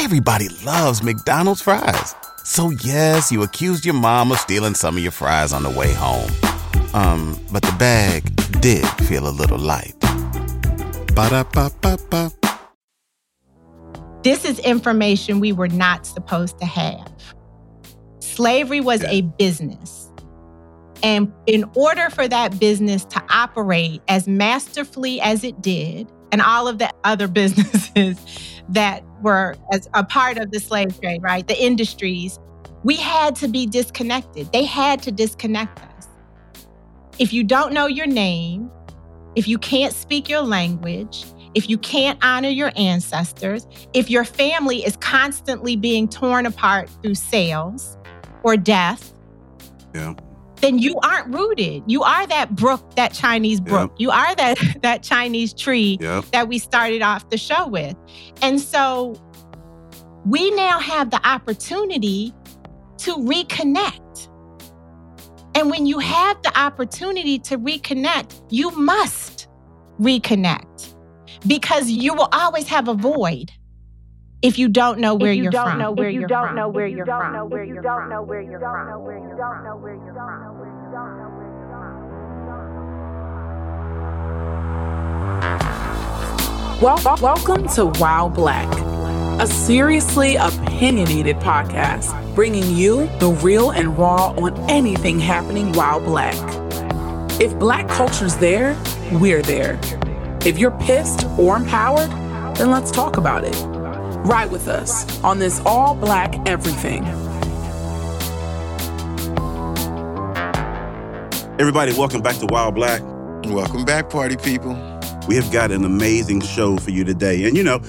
Everybody loves McDonald's fries. So yes, you accused your mom of stealing some of your fries on the way home. Um, but the bag did feel a little light. Ba-da-ba-ba-ba. This is information we were not supposed to have. Slavery was a business. And in order for that business to operate as masterfully as it did, and all of the other businesses that were as a part of the slave trade, right? The industries, we had to be disconnected. They had to disconnect us. If you don't know your name, if you can't speak your language, if you can't honor your ancestors, if your family is constantly being torn apart through sales or death, Yeah. Then you aren't rooted. You are that brook, that Chinese brook. You are that that Chinese tree Yep. that we started off the show with. And so we now have the opportunity to reconnect. And when you have the opportunity to reconnect, you must reconnect because you will always have a void if you don't know where if you you're don't from. know where If you you're don't know where you you're don't from. know where you're from. know where you're from. know where you don't know where you're from. know where you don't know where you're from. Welcome to While Black, a seriously opinionated podcast bringing you the real and raw on anything happening while black. If black culture's there, we're there. If you're pissed or empowered, then let's talk about it. Ride with us on this all black everything. Everybody, welcome back to While Black. Welcome back, party people. We have got an amazing show for you today. And you know,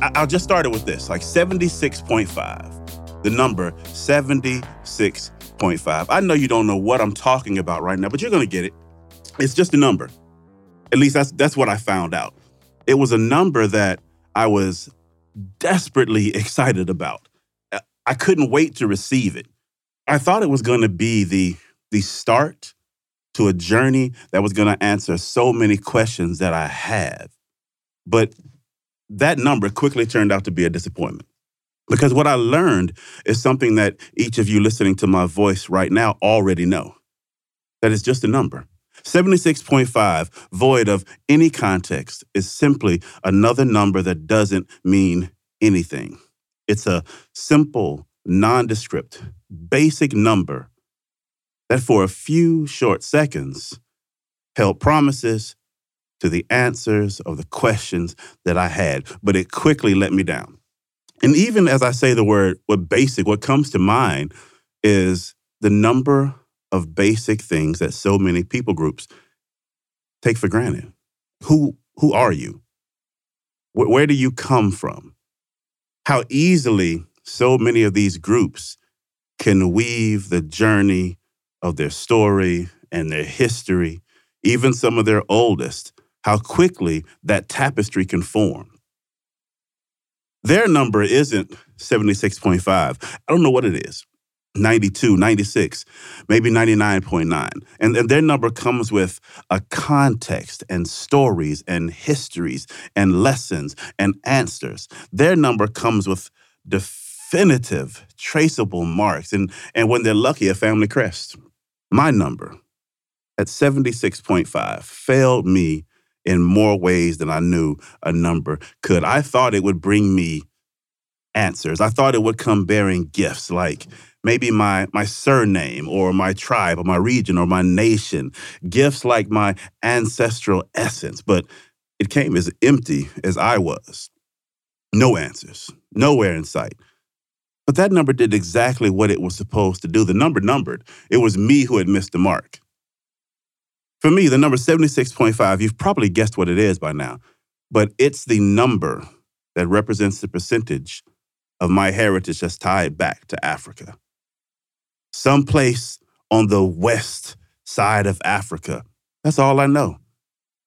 I- I'll just start it with this like 76.5, the number 76.5. I know you don't know what I'm talking about right now, but you're going to get it. It's just a number. At least that's that's what I found out. It was a number that I was desperately excited about. I- I couldn't wait to receive it. I thought it was going to be the the start to a journey that was going to answer so many questions that I have. But that number quickly turned out to be a disappointment. Because what I learned is something that each of you listening to my voice right now already know that it's just a number. 76.5, void of any context, is simply another number that doesn't mean anything. It's a simple, nondescript, basic number that for a few short seconds held promises to the answers of the questions that I had, but it quickly let me down. And even as I say the word, what basic, what comes to mind is the number of basic things that so many people groups take for granted. Who, who are you? Where, where do you come from? How easily so many of these groups can weave the journey of their story and their history, even some of their oldest, how quickly that tapestry can form. Their number isn't 76.5. I don't know what it is. 92, 96, maybe 99.9. And, and their number comes with a context and stories and histories and lessons and answers. Their number comes with definitive, traceable marks. And, and when they're lucky, a family crest. My number at 76.5 failed me in more ways than I knew a number could. I thought it would bring me answers. I thought it would come bearing gifts like maybe my my surname or my tribe or my region or my nation, gifts like my ancestral essence, but it came as empty as I was. No answers, nowhere in sight. But that number did exactly what it was supposed to do. The number numbered. It was me who had missed the mark. For me, the number 76.5, you've probably guessed what it is by now, but it's the number that represents the percentage of my heritage that's tied back to Africa. Someplace on the west side of Africa. That's all I know.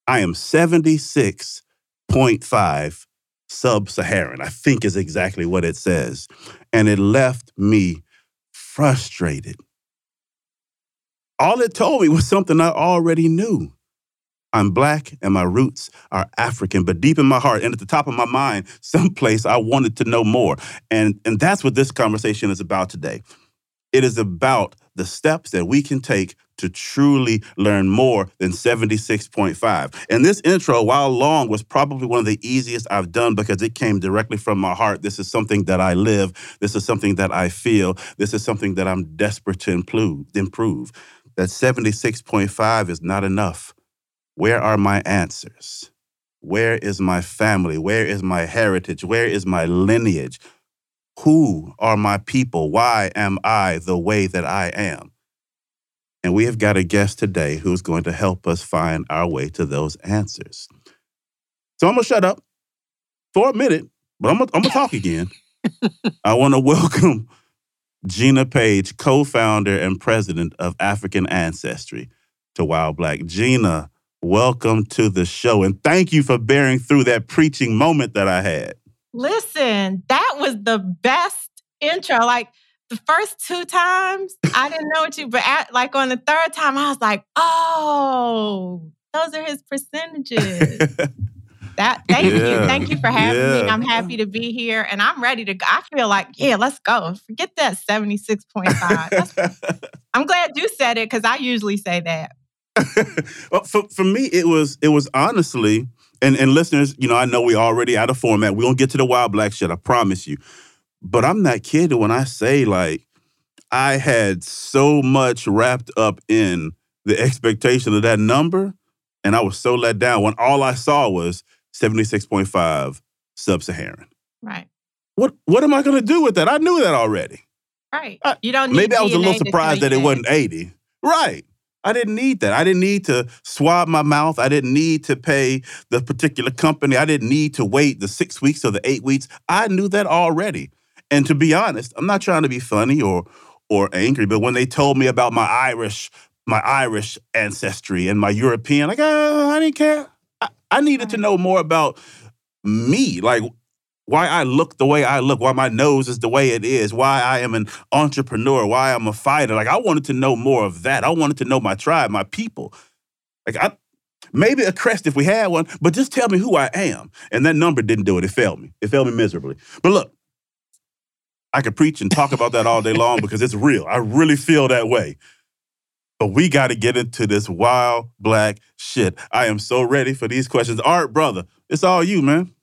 I am 76.5 sub Saharan, I think is exactly what it says. And it left me frustrated. All it told me was something I already knew I'm black and my roots are African, but deep in my heart and at the top of my mind, someplace I wanted to know more. And, and that's what this conversation is about today. It is about the steps that we can take to truly learn more than 76.5. And this intro, while long, was probably one of the easiest I've done because it came directly from my heart. This is something that I live. This is something that I feel. This is something that I'm desperate to improve. That 76.5 is not enough. Where are my answers? Where is my family? Where is my heritage? Where is my lineage? Who are my people? Why am I the way that I am? And we have got a guest today who's going to help us find our way to those answers. So I'm going to shut up for a minute, but I'm going to talk again. I want to welcome Gina Paige, co founder and president of African Ancestry, to While Black. Gina, welcome to the show. And thank you for bearing through that preaching moment that I had. Listen, that was the best intro. Like, the first two times, I didn't know what you, but at, like on the third time, I was like, oh, those are his percentages. that thank yeah. you. Thank you for having yeah. me. I'm happy to be here and I'm ready to go. I feel like, yeah, let's go. Forget that 76.5. I'm glad you said it because I usually say that. well, for, for me, it was it was honestly, and, and listeners, you know, I know we already out of format. We're gonna get to the wild black shit, I promise you. But I'm that kid when I say like I had so much wrapped up in the expectation of that number, and I was so let down when all I saw was 76.5 sub-Saharan. Right. What what am I gonna do with that? I knew that already. Right. you don't maybe I was a little surprised that it wasn't 80. Right. I didn't need that. I didn't need to swab my mouth. I didn't need to pay the particular company. I didn't need to wait the six weeks or the eight weeks. I knew that already. And to be honest, I'm not trying to be funny or or angry, but when they told me about my Irish my Irish ancestry and my European, like uh, I didn't care. I, I needed to know more about me, like why I look the way I look, why my nose is the way it is, why I am an entrepreneur, why I'm a fighter. Like I wanted to know more of that. I wanted to know my tribe, my people. Like I maybe a crest if we had one, but just tell me who I am. And that number didn't do it. It failed me. It failed me miserably. But look, I could preach and talk about that all day long because it's real. I really feel that way. But we got to get into this wild black shit. I am so ready for these questions. Art, brother, it's all you, man.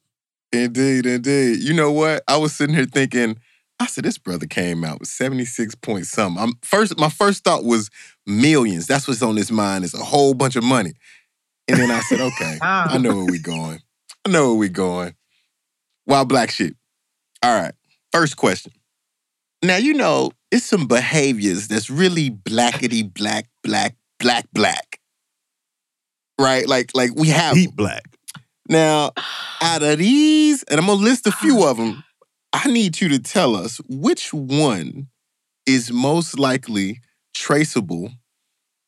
Indeed, indeed. You know what? I was sitting here thinking, I said, this brother came out with 76 point something. I'm first, my first thought was millions. That's what's on his mind is a whole bunch of money. And then I said, okay, I know where we going. I know where we going. Wild black shit. All right. First question. Now, you know, it's some behaviors that's really blackety black, black, black, black. Right? Like, like we have deep black. Now, out of these, and I'm gonna list a few of them, I need you to tell us which one is most likely traceable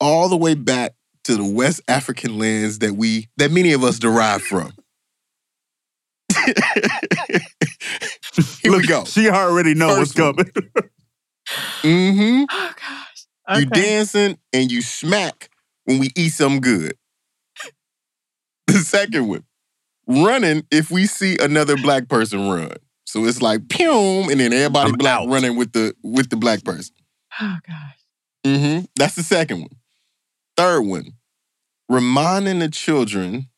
all the way back to the West African lands that we that many of us derive from. Here Look, we go. She already knows what's coming. mm-hmm. Oh gosh. Okay. You dancing and you smack when we eat something good. The second one, running if we see another black person run. So it's like pum, and then everybody I'm black out. running with the with the black person. Oh gosh. Mm-hmm. That's the second one. Third one, reminding the children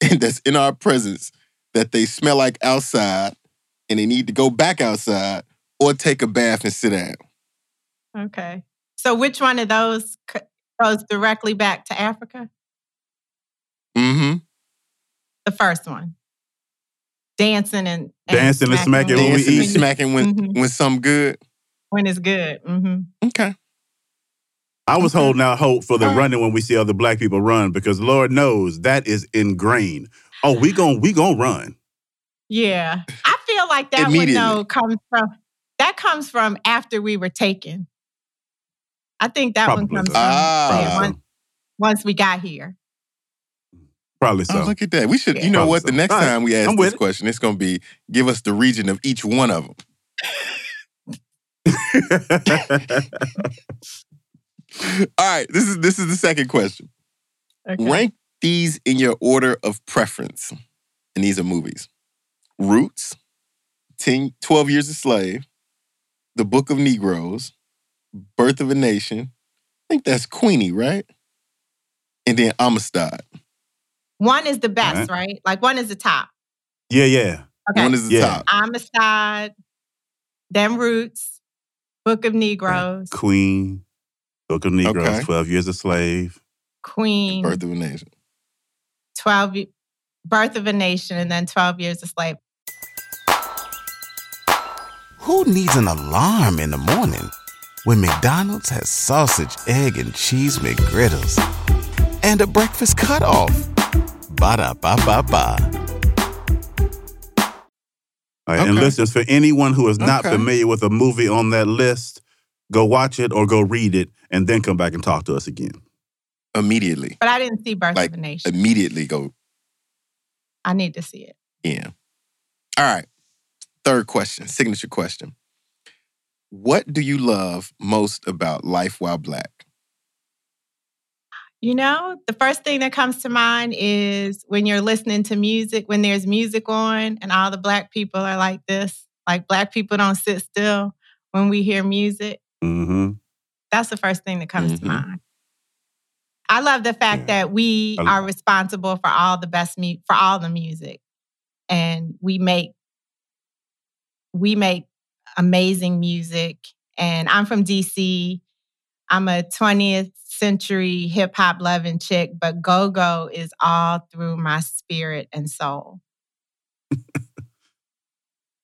that's in our presence that they smell like outside and they need to go back outside or take a bath and sit down. Okay. So which one of those goes directly back to Africa? Mm-hmm. The first one. Dancing and, Dancing and smacking when we Dancing and eat. smacking when Mhm. when something good. when it's good. Mm-hmm. Okay. I was Okay. holding out hope for the All right. running when we see other black people run because Lord knows that is ingrained. Oh, we gon' we gonna run. Yeah. I feel like that one though comes from that comes from after we were taken. I think that Probably one comes so. from Ah. yeah, once, once we got here. Probably oh, so. Oh, look at that. We should, Yeah. you know Probably what? so. The next All right. time we ask this it. question, it's going to be give us the region of each one of them. All right, this is this is the second question. Okay. Rank these in your order of preference. And these are movies. Roots, 10, 12 Years a Slave, The Book of Negroes, Birth of a Nation. I think that's Queenie, right? And then Amistad. One is the best, Alright. right? Like one is the top. Yeah, yeah. Okay. One is the Yeah. top. Amistad, Them Roots, Book of Negroes, Queen, Book of Negroes, Okay. 12 Years a Slave. Queen, Birth of a Nation. 12 Birth of a Nation, and then 12 Years a Slave. Who needs an alarm in the morning when McDonald's has sausage, egg, and cheese McGriddles and a breakfast cutoff? Ba da ba ba ba. All right, And Okay. listeners, for anyone who is not Okay. familiar with a movie on that list, go watch it or go read it and then come back and talk to us again. Immediately. But I didn't see Birth Like, of a Nation. Immediately go I need to see it. Yeah. All right. Third question, signature question. What do you love most about life while black? You know, the first thing that comes to mind is when you're listening to music, when there's music on and all the black people are like this, like black people don't sit still when we hear music. Mm-hmm. That's the first thing that comes to Mhm. mind. I love the fact Yeah. that we I- are responsible for all the best mu- for all the music, and we make we make amazing music. And I'm from DC. I'm a 20th century hip hop loving chick, but go go is all through my spirit and soul.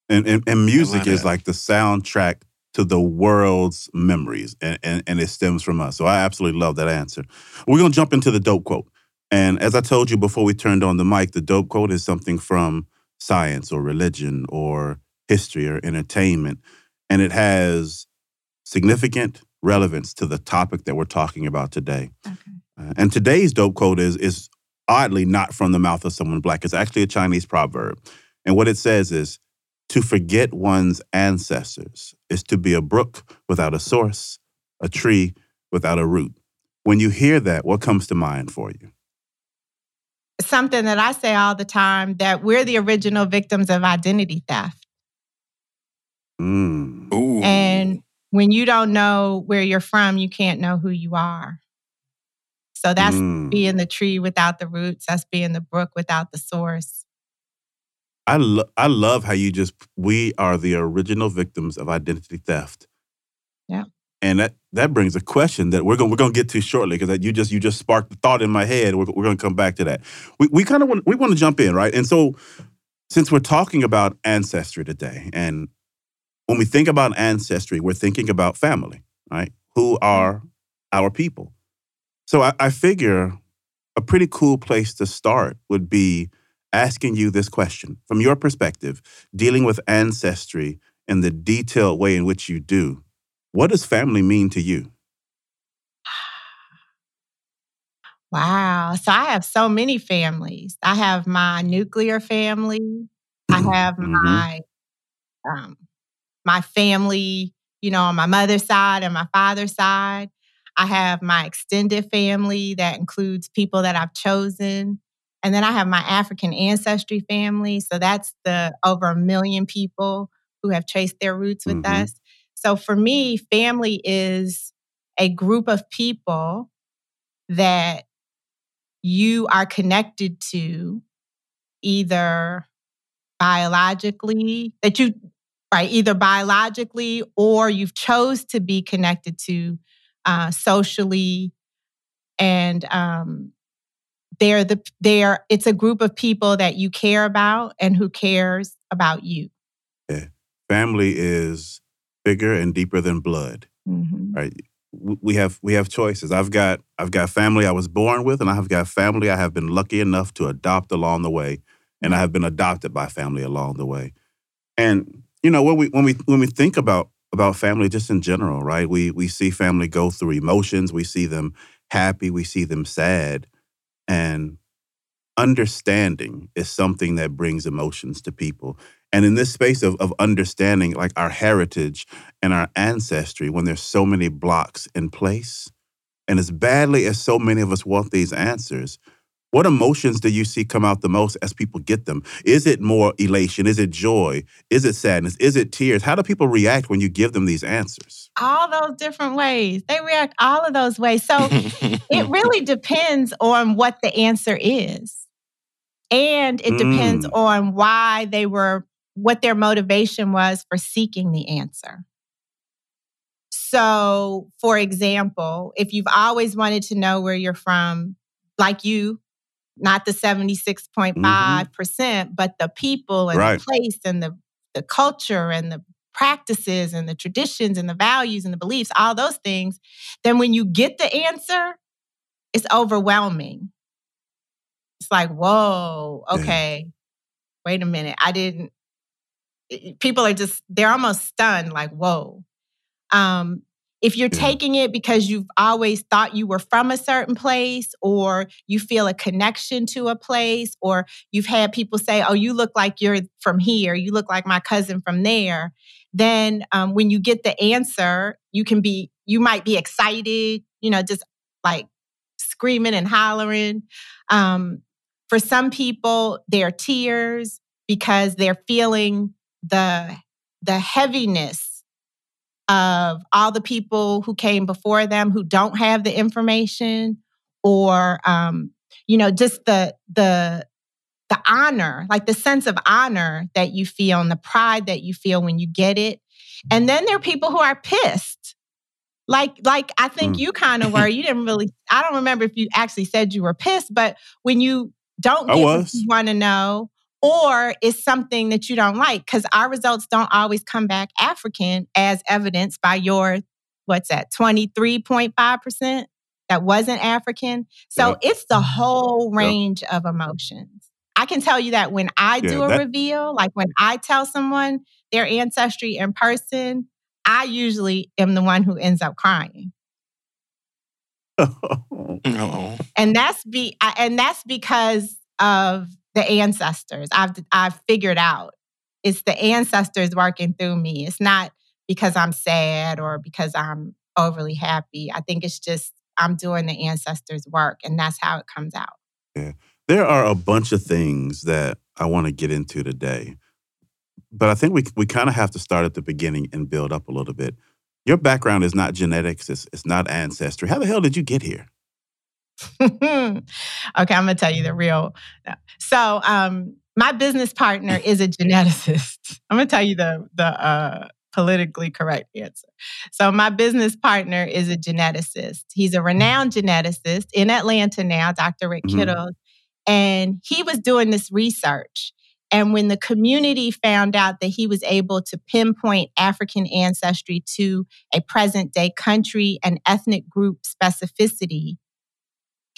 And, and, and music is like the soundtrack to the world's memories, and, and, and it stems from us. So I absolutely love that answer. We're going to jump into the dope quote. And as I told you before we turned on the mic, the dope quote is something from science or religion or history or entertainment. And it has significant relevance to the topic that we're talking about today. Okay. Uh, and today's dope quote is is oddly not from the mouth of someone black. It's actually a Chinese proverb. And what it says is to forget one's ancestors is to be a brook without a source, a tree without a root. When you hear that, what comes to mind for you? Something that I say all the time that we're the original victims of identity theft. Mm. Ooh. And when you don't know where you're from, you can't know who you are. So that's Mm. being the tree without the roots. That's being the brook without the source. I lo- I love how you just we are the original victims of identity theft. Yeah. And that that brings a question that we're going we're going to get to shortly because that you just you just sparked the thought in my head. We're, we're going to come back to that. We we kind of want we want to jump in, right? And so since we're talking about ancestry today and when we think about ancestry, we're thinking about family, right? Who are our people? So I, I figure a pretty cool place to start would be asking you this question from your perspective, dealing with ancestry in the detailed way in which you do. What does family mean to you? Wow. So I have so many families. I have my nuclear family. I have Mhm. my um, my family, you know, on my mother's side and my father's side. I have my extended family that includes people that I've chosen. And then I have my African ancestry family. So that's the over a million people who have traced their roots with Mhm. us. So for me, family is a group of people that you are connected to either biologically, that you, right, either biologically or you've chose to be connected to uh, socially. And um, they're the, they're, it's a group of people that you care about and who cares about you. Yeah. Family is bigger and deeper than blood, Mhm. right? We have we have choices. I've got I've got family I was born with, and I have got family I have been lucky enough to adopt along the way, and I have been adopted by family along the way. And you know when we when we when we think about about family just in general, right? We we see family go through emotions. We see them happy. We see them sad, and understanding is something that brings emotions to people. And in this space of, of understanding, like our heritage and our ancestry, when there's so many blocks in place, and as badly as so many of us want these answers, What emotions do you see come out the most as people get them? Is it more elation? Is it joy? Is it sadness? Is it tears? How do people react when you give them these answers? All those different ways. They react all of those ways. So it really depends on what the answer is. And it depends Mm. on why they were, what their motivation was for seeking the answer. So, for example, if you've always wanted to know where you're from, like you, not the 76.5%, percent but the people and Right. the place and the, the culture and the practices and the traditions and the values and the beliefs, all those things, then when you get the answer, it's overwhelming. It's like, whoa, Yeah. okay, wait a minute. I didn't, people are just, they're almost stunned, like, whoa. Um, if you're Yeah. taking it because you've always thought you were from a certain place, or you feel a connection to a place, or you've had people say, oh, you look like you're from here, you look like my cousin from there, then um, when you get the answer, you can be, you might be excited, you know, just like screaming and hollering. Um, for some people, they're tears because they're feeling the the heaviness of all the people who came before them who don't have the information or um, you know just the the the honor like the sense of honor that you feel and the pride that you feel when you get it. And then there are people who are pissed. Like like i think Mm. you kind of were. You didn't really i don't remember if you actually said you were pissed but when you don't I get what you want to know or it's something that you don't like because our results don't always come back african as evidenced by your what's that 23.5% that wasn't african so Yep. it's the whole Yep. range of emotions i can tell you that when i do a that- reveal like when i tell someone their ancestry in person i usually am the one who ends up crying Oh. and that's be and that's because of the ancestors i've i've figured out it's the ancestors working through me it's not because i'm sad or because i'm overly happy i think it's just i'm doing the ancestors work and that's how it comes out Yeah. there are a bunch of things that I want to get into today, but I think we we kind of have to start at the beginning and build up a little bit. Your background is not genetics; it's, it's not ancestry. How the hell did you get here? okay, I'm gonna tell you the real. So, um, my business partner is a geneticist. I'm gonna tell you the the uh, politically correct answer. So, my business partner is a geneticist. He's a renowned geneticist in Atlanta now, Dr. Rick Mhm. Kittles, and he was doing this research. And when the community found out that he was able to pinpoint African ancestry to a present day country and ethnic group specificity,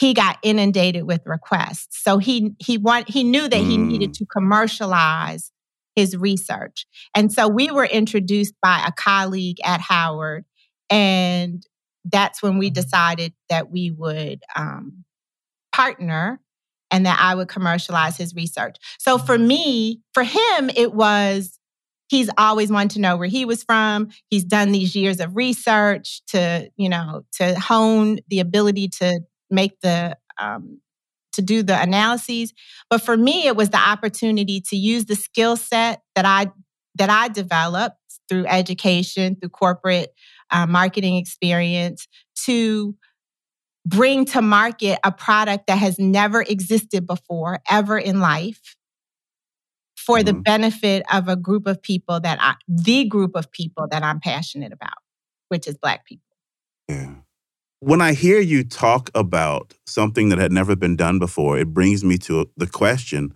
he got inundated with requests. So he he want he knew that he needed Mm. to commercialize his research. And so we were introduced by a colleague at Howard, and that's when we decided that we would um, partner and that I would commercialize his research. So for me, for him, it was he's always wanted to know where he was from. He's done these years of research to, you know, to hone the ability to make the um, to do the analyses. But for me, it was the opportunity to use the skill set that I that I developed through education, through corporate uh, marketing experience, to bring to market a product that has never existed before, ever in life, for the Mhm. benefit of a group of people that I, the group of people that I'm passionate about, which is Black people. Yeah. When I hear you talk about something that had never been done before, it brings me to the question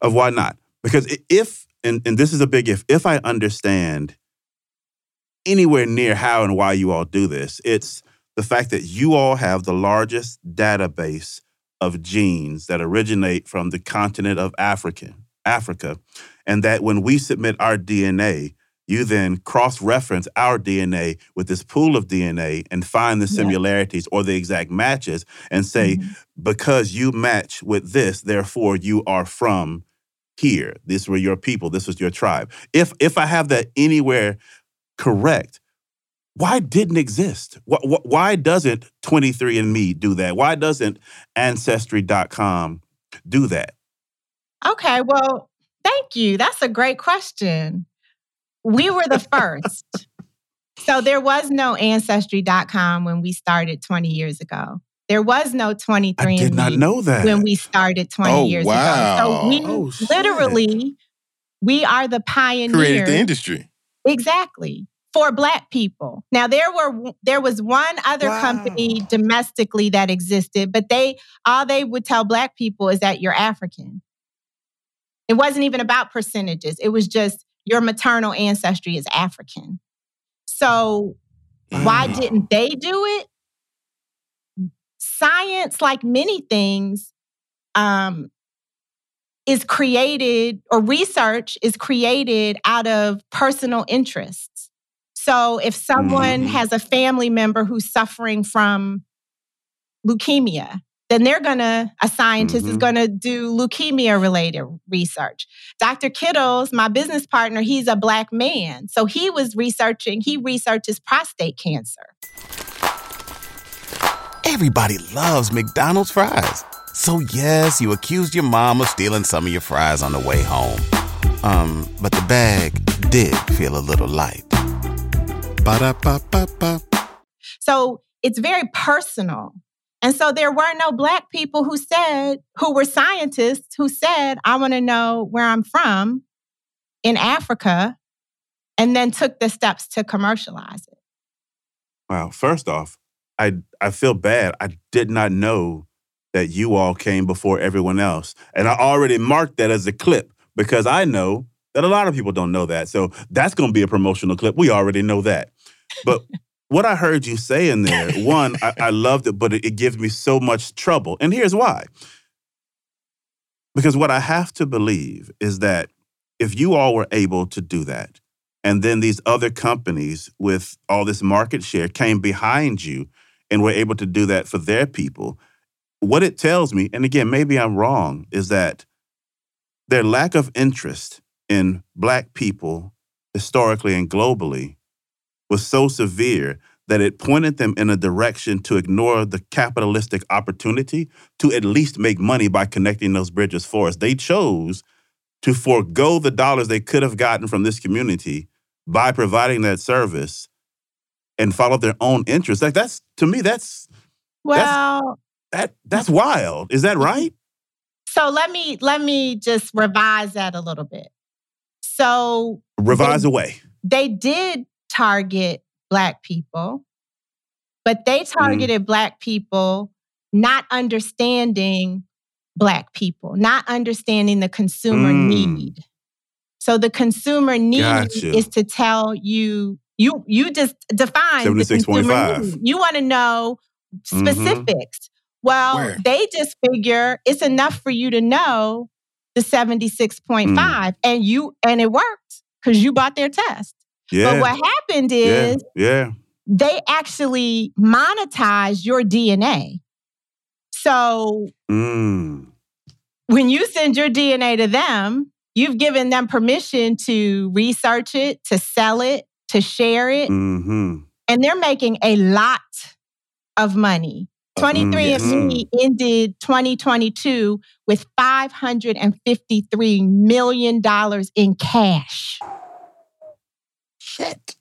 of why not? Because if, and, and this is a big if, if I understand anywhere near how and why you all do this, it's the fact that you all have the largest database of genes that originate from the continent of Africa, Africa, and that when we submit our DNA, you then cross reference our DNA with this pool of DNA and find the Yeah. similarities or the exact matches and say, Mhm. because you match with this, therefore you are from here. These were your people. This was your tribe. If if I have that anywhere correct, why didn't exist? Wh- wh- Why doesn't 23andMe do that? Why doesn't Ancestry.com do that? Okay, well, thank you. That's a great question. We were the first. so there was no ancestry.com when we started 20 years ago. There was no 23andMe I did not know that. when we started 20 Oh, years wow. ago. So we Oh, literally we are the pioneers Created the industry. exactly for black people. Now there were there was one other Wow. company domestically that existed, but they all they would tell black people is that you're African. It wasn't even about percentages. It was just your maternal ancestry is African. So why Wow. didn't they do it? Science, like many things, um, is created or research is created out of personal interests. So if someone Mhm. has a family member who's suffering from leukemia, then they're gonna, a scientist is Mhm. gonna do leukemia related research. Dr. Kittles, my business partner, he's a black man. So he was researching, he researches prostate cancer. Everybody loves McDonald's fries. So yes, you accused your mom of stealing some of your fries on the way home. Um, but the bag did feel a little light. Ba-da-ba-ba-ba. So it's very personal. And so there were no black people who said, who were scientists who said, I want to know where I'm from in Africa, and then took the steps to commercialize it. Wow. First off, I I feel bad. I did not know that you all came before everyone else. And I already marked that as a clip because I know that a lot of people don't know that. So that's going to be a promotional clip. We already know that. But what I heard you say in there, one, I, I loved it, but it, it gives me so much trouble. And here's why. Because what I have to believe is that if you all were able to do that, and then these other companies with all this market share came behind you and were able to do that for their people. What it tells me, and again, maybe I'm wrong, is that their lack of interest in Black people historically and globally was so severe that it pointed them in a direction to ignore the capitalistic opportunity to at least make money by connecting those bridges for us. They chose to forego the dollars they could have gotten from this community by providing that service and follow their own interests. Like that's to me, that's Well, that that's wild. Is that mm-hmm. right? so let me let me just revise that a little bit. So Revise They- away. they did target black people, but they targeted black people not understanding black people, not understanding the consumer Mm. need. So the consumer need Gotcha. is to tell you you you just define the consumer need. You want to know Mhm. specifics. Well, Where? they just figure it's enough for you to know the 76.5 Mm. and you and it worked because you bought their test. Yeah. But what happened is Yeah. they actually monetize your DNA. So Mm. when you send your DNA to them, you've given them permission to research it, to sell it, to share it, hmm and they're making a lot of money. Uh, 23andMe ended 2022 with $553 million in cash. Shit.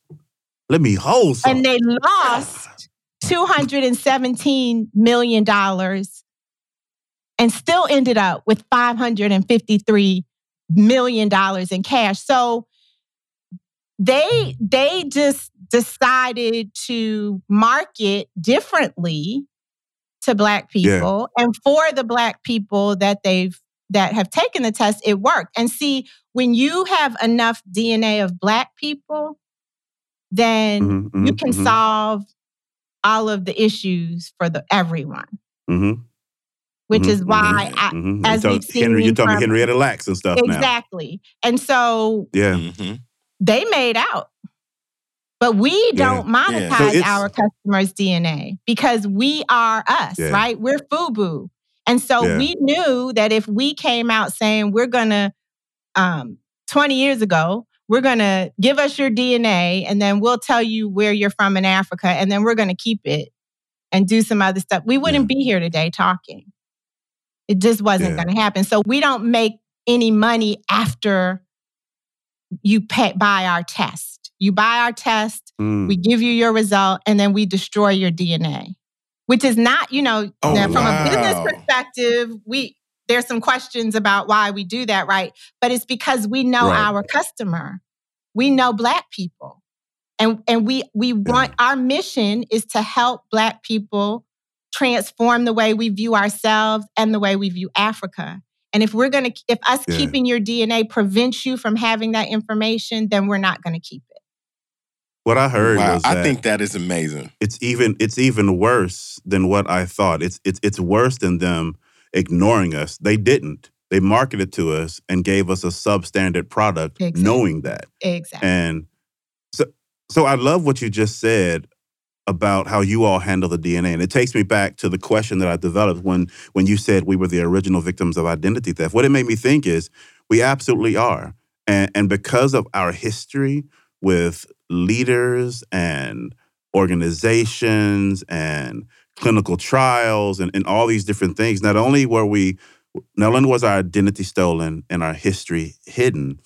Let me hold some. And they lost $217 million and still ended up with $553 million in cash. So they they just decided to market differently to black Yeah. people and for the black people that they've that have taken the test it worked and see when you have enough dna of black people then Mhm, mhm, you can mhm, solve all of the issues for the everyone mhm, which is why mhm, I, mhm. as You we've talk- Henry, you're seen talking from- Henrietta Lacks and stuff now. exactly and so Yeah. They made out but we don't monetize So our customers dna because we are us Yeah. right we're fubu and so Yeah. we knew that if we came out saying we're gonna um 20 years ago we're going to give us your DNA and then we'll tell you where you're from in Africa and then we're going to keep it and do some other stuff. We wouldn't be here today talking. It just wasn't Yeah. going to happen. So we don't make any money after you pay, buy our test. You buy our test, Mm. we give you your result, and then we destroy your DNA, which is not, you know, Oh, from a business perspective, we there's some questions about why we do that, right? But it's because we know Right. our customer. We know black people. And and we we want our mission is to help black people transform the way we view ourselves and the way we view Africa. And if we're going to if us Yeah. keeping your DNA prevents you from having that information, then we're not going to keep it. What I heard wow, was I think that is amazing. it's even it's even worse than what I thought. It's it's it's worse than them ignoring us. They didn't. They marketed to us and gave us a substandard product, Exactly. knowing that. Exactly. And so so I love what you just said about how you all handle the DNA. And it takes me back to the question that I developed when when you said we were the original victims of identity theft. What it made me think is we absolutely are. And and because of our history with leaders and organizations and clinical trials and, and all these different things, not only were we not only was our identity stolen and our history hidden,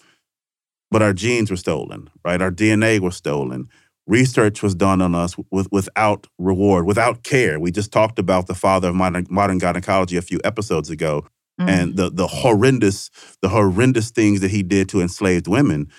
but our genes were stolen, right? Our DNA was stolen. Research was done on us with, without reward, without care. We just talked about the father of modern, modern gynecology a few episodes ago, Mm. and the the horrendous the horrendous things that he did to enslaved women.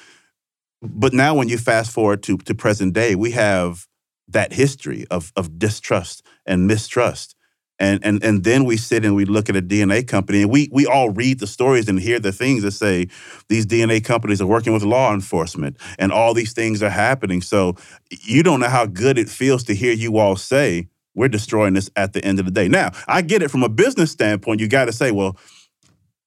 But now, when you fast forward to to present day, we have that history of of distrust and mistrust. And, and and then we sit and we look at a DNA company and we we all read the stories and hear the things that say these DNA companies are working with law enforcement and all these things are happening. So you don't know how good it feels to hear you all say we're destroying this at the end of the day. Now, I get it from a business standpoint. You got to say, well,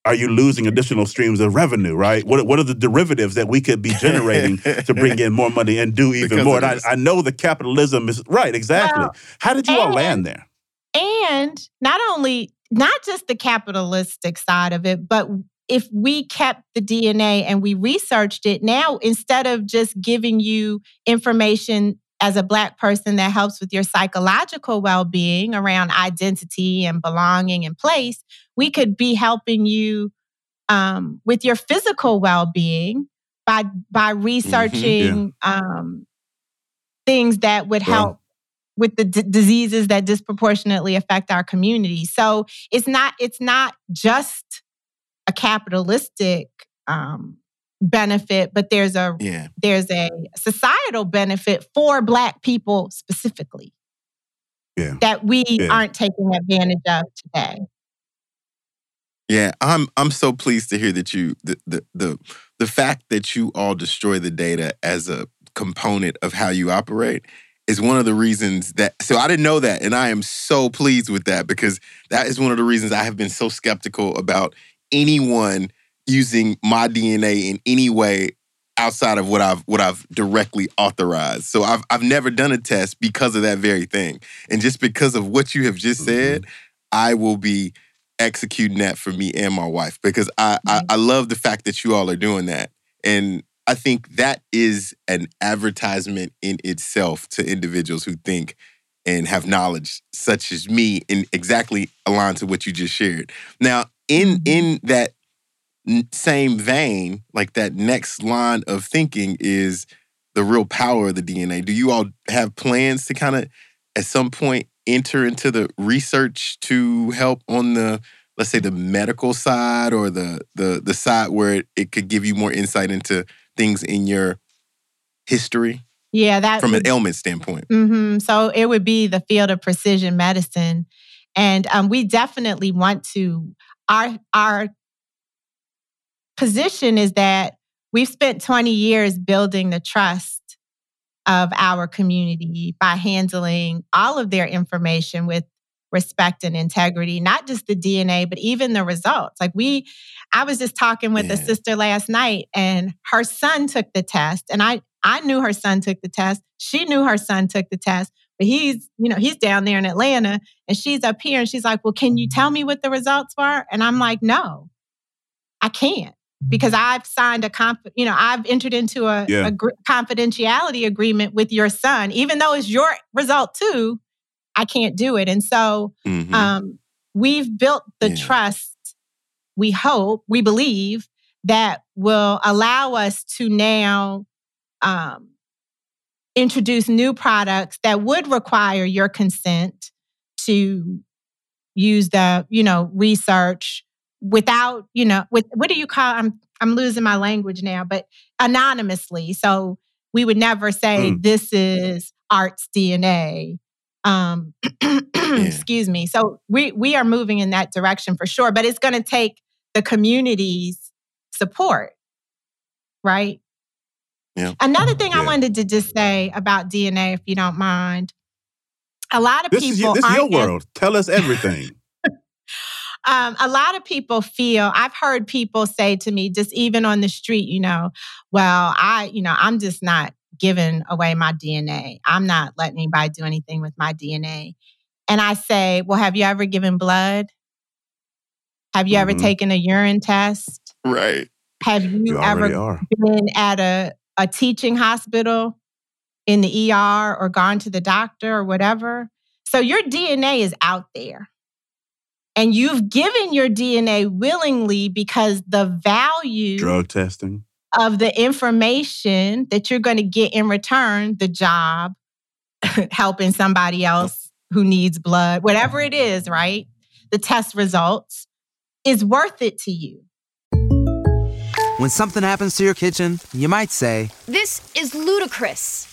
are you losing additional streams of revenue, right? What what are the derivatives that we could be generating to bring in more money and do even Because more? And I. I know the capitalism is right, exactly. Well, how did you all land there? And not only, not just the capitalistic side of it, but if we kept the DNA and we researched it, now instead of just giving you information as a Black person that helps with your psychological well being around identity and belonging and place, we could be helping you um, with your physical well being by, by researching um, things that would help with the d- diseases that disproportionately affect our community. So it's not it's not just a capitalistic um, benefit, but there's a Yeah. there's a societal benefit for Black people specifically Yeah. that we Yeah. aren't taking advantage of today. Yeah, I'm I'm so pleased to hear that you the the the, the fact that you all destroy the data as a component of how you operate is one of the reasons that so I didn't know that and I am so pleased with that because that is one of the reasons I have been so skeptical about anyone using my DNA in any way outside of what I've what I've directly authorized. So I've I've never done a test because of that very thing. And just because of what you have just said, mm-hmm. I will be executing that for me and my wife because I, I mm-hmm. I love the fact that you all are doing that. And I think that is an advertisement in itself to individuals who think and have knowledge such as me and exactly aligned to what you just shared. Now, in mm-hmm. in that same vein, like that next line of thinking is the real power of the DNA. Do you all have plans to kind of at some point enter into the research to help on the let's say the medical side or the the the side where it, it could give you more insight into things in your history Yeah, that from an ailment standpoint. hmm So it would be the field of precision medicine, and um, we definitely want to. Our our position is that we've spent 20 years building the trust of our community by handling all of their information with respect and integrity, not just the DNA, but even the results. Like we, I was just talking with a sister last night and her son took the test and I, I knew her son took the test. She knew her son took the test, but he's, you know, he's down there in Atlanta and she's up here and she's like, well, can you tell mm-hmm. me what the results were? And I'm like, no, I can't. Because I've signed a comp, you know, I've entered into a, Yeah. a gr- confidentiality agreement with your son, even though it's your result too. I can't do it, and so Mhm. um, we've built the Yeah. trust. We hope, we believe that will allow us to now um, introduce new products that would require your consent to use the you know research without you know with what do you call i'm i'm losing my language now but anonymously so we would never say Mm. this is art's dna um excuse me so we we are moving in that direction for sure but it's going to take the community's support right Yeah. another thing i wanted to just say about dna if you don't mind a lot of This is, people your- this is your as- world. Tell us everything. Um, a lot of people feel i've heard people say to me just even on the street you know well i you know i'm just not giving away my dna i'm not letting anybody do anything with my dna and i say well have you ever given blood have you ever Mhm. taken a urine test right. have you, You ever are. been at a, a teaching hospital in the ER or gone to the doctor or whatever. So your DNA is out there. And you've given your DNA willingly because the value Drug testing. of the information that you're going to get in return, the job, helping somebody else who needs blood, whatever it is, right? The test results is worth it to you. When something happens to your kitchen, you might say, This is ludicrous.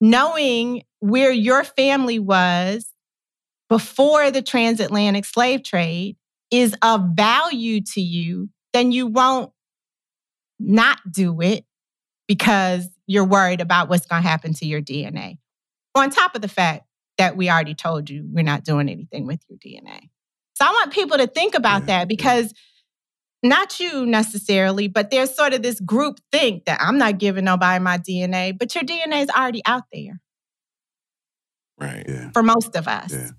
knowing where your family was before the transatlantic slave trade is of value to you, then you won't not do it because you're worried about what's going to happen to your DNA. On top of the fact that we already told you we're not doing anything with your DNA. So I want people to think about that because not you necessarily, but there's sort of this group think that I'm not giving nobody my DNA, but your DNA is already out there Right. Yeah. for most of us. Yeah.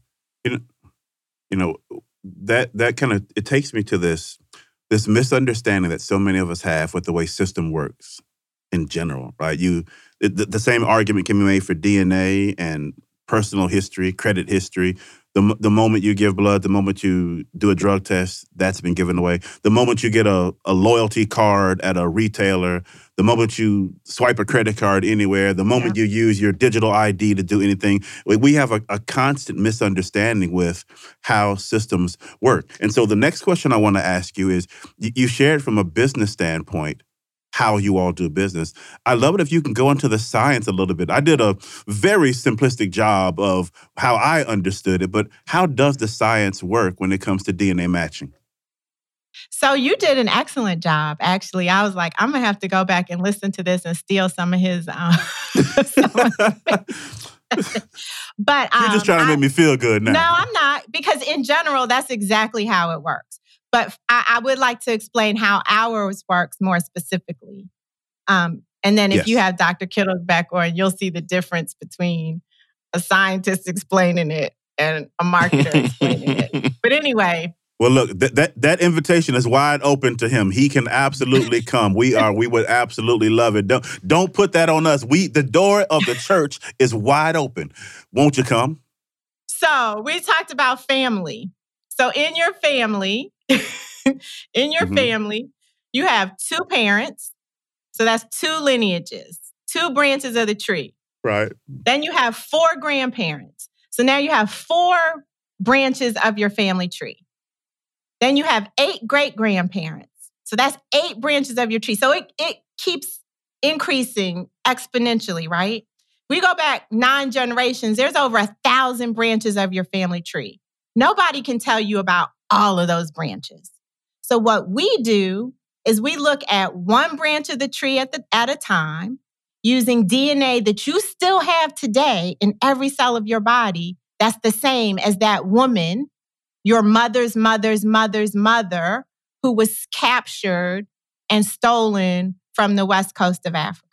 You know, you know that that kind of it takes me to this this misunderstanding that so many of us have with the way system works in general, right? You the, the same argument can be made for DNA and personal history, credit history. The, the moment you give blood, the moment you do a drug test, that's been given away. The moment you get a, a loyalty card at a retailer, the moment you swipe a credit card anywhere, the moment you use your digital ID to do anything, we- we have a, a constant misunderstanding with how systems work. And so the next question I want to ask you is you, you shared from a business standpoint how you all do business. I love it if you can go into the science a little bit. I did a very simplistic job of how I understood it, but how does the science work when it comes to DNA matching? So you did an excellent job, actually. I was like, I'm gonna have to go back and listen to this and steal some of his. Um, some of- but um, You're just trying to I- make me feel good now. No, I'm not, because in general, that's exactly how it works. But I, I would like to explain how ours works more specifically. Um, and then if you have Dr. Kittles back on, you'll see the difference between a scientist explaining it and a marketer explaining it. But anyway, Well, look, that, that that invitation is wide open to him. He can absolutely come. We are. We would absolutely love it. Don't don't put that on us. We the door of the church is wide open. Won't you come? so we talked about family. So in your family, in your Mhm. family, you have two parents. So that's two lineages, two branches of the tree. Right. Then you have four grandparents. So now you have four branches of your family tree. Then you have eight great grandparents. So that's eight branches of your tree. So it, it keeps increasing exponentially, right? We go back nine generations, there's over a thousand branches of your family tree. Nobody can tell you about all of those branches. So what we do is we look at one branch of the tree at the at a time using DNA that you still have today in every cell of your body, that's the same as that woman, your mother's mother's mother's mother, who was captured and stolen from the west coast of Africa.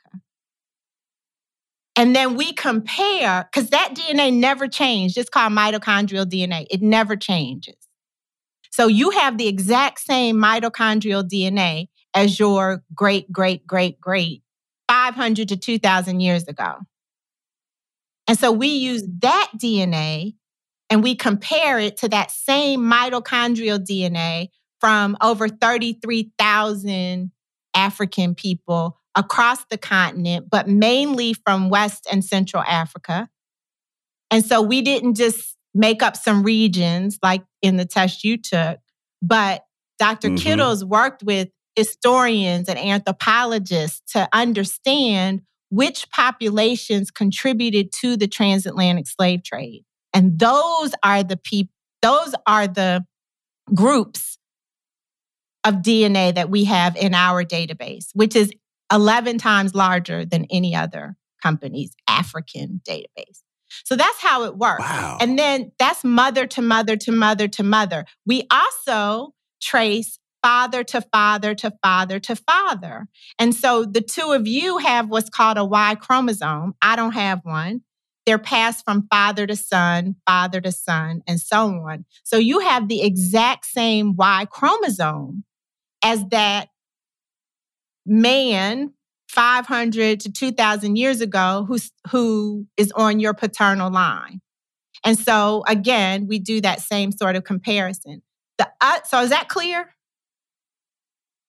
And then we compare, because that DNA never changed. It's called mitochondrial DNA. It never changes. So you have the exact same mitochondrial DNA as your great, great, great, great 500 to 2,000 years ago. And so we use that DNA and we compare it to that same mitochondrial DNA from over 33,000 African people across the continent, but mainly from West and Central Africa. And so we didn't just make up some regions like in the test you took, but doctor Mhm. Kittles worked with historians and anthropologists to understand which populations contributed to the transatlantic slave trade. And those are the people, those are the groups of DNA that we have in our database, which is 11 times larger than any other company's African database. So that's how it works. Wow. And then that's mother to mother to mother to mother. We also trace father to father to father to father. And so the two of you have what's called a Y chromosome. I don't have one. They're passed from father to son, father to son, and so on. So you have the exact same Y chromosome as that man 500 to 2000 years ago who's who is on your paternal line. And so again we do that same sort of comparison. The uh, so is that clear?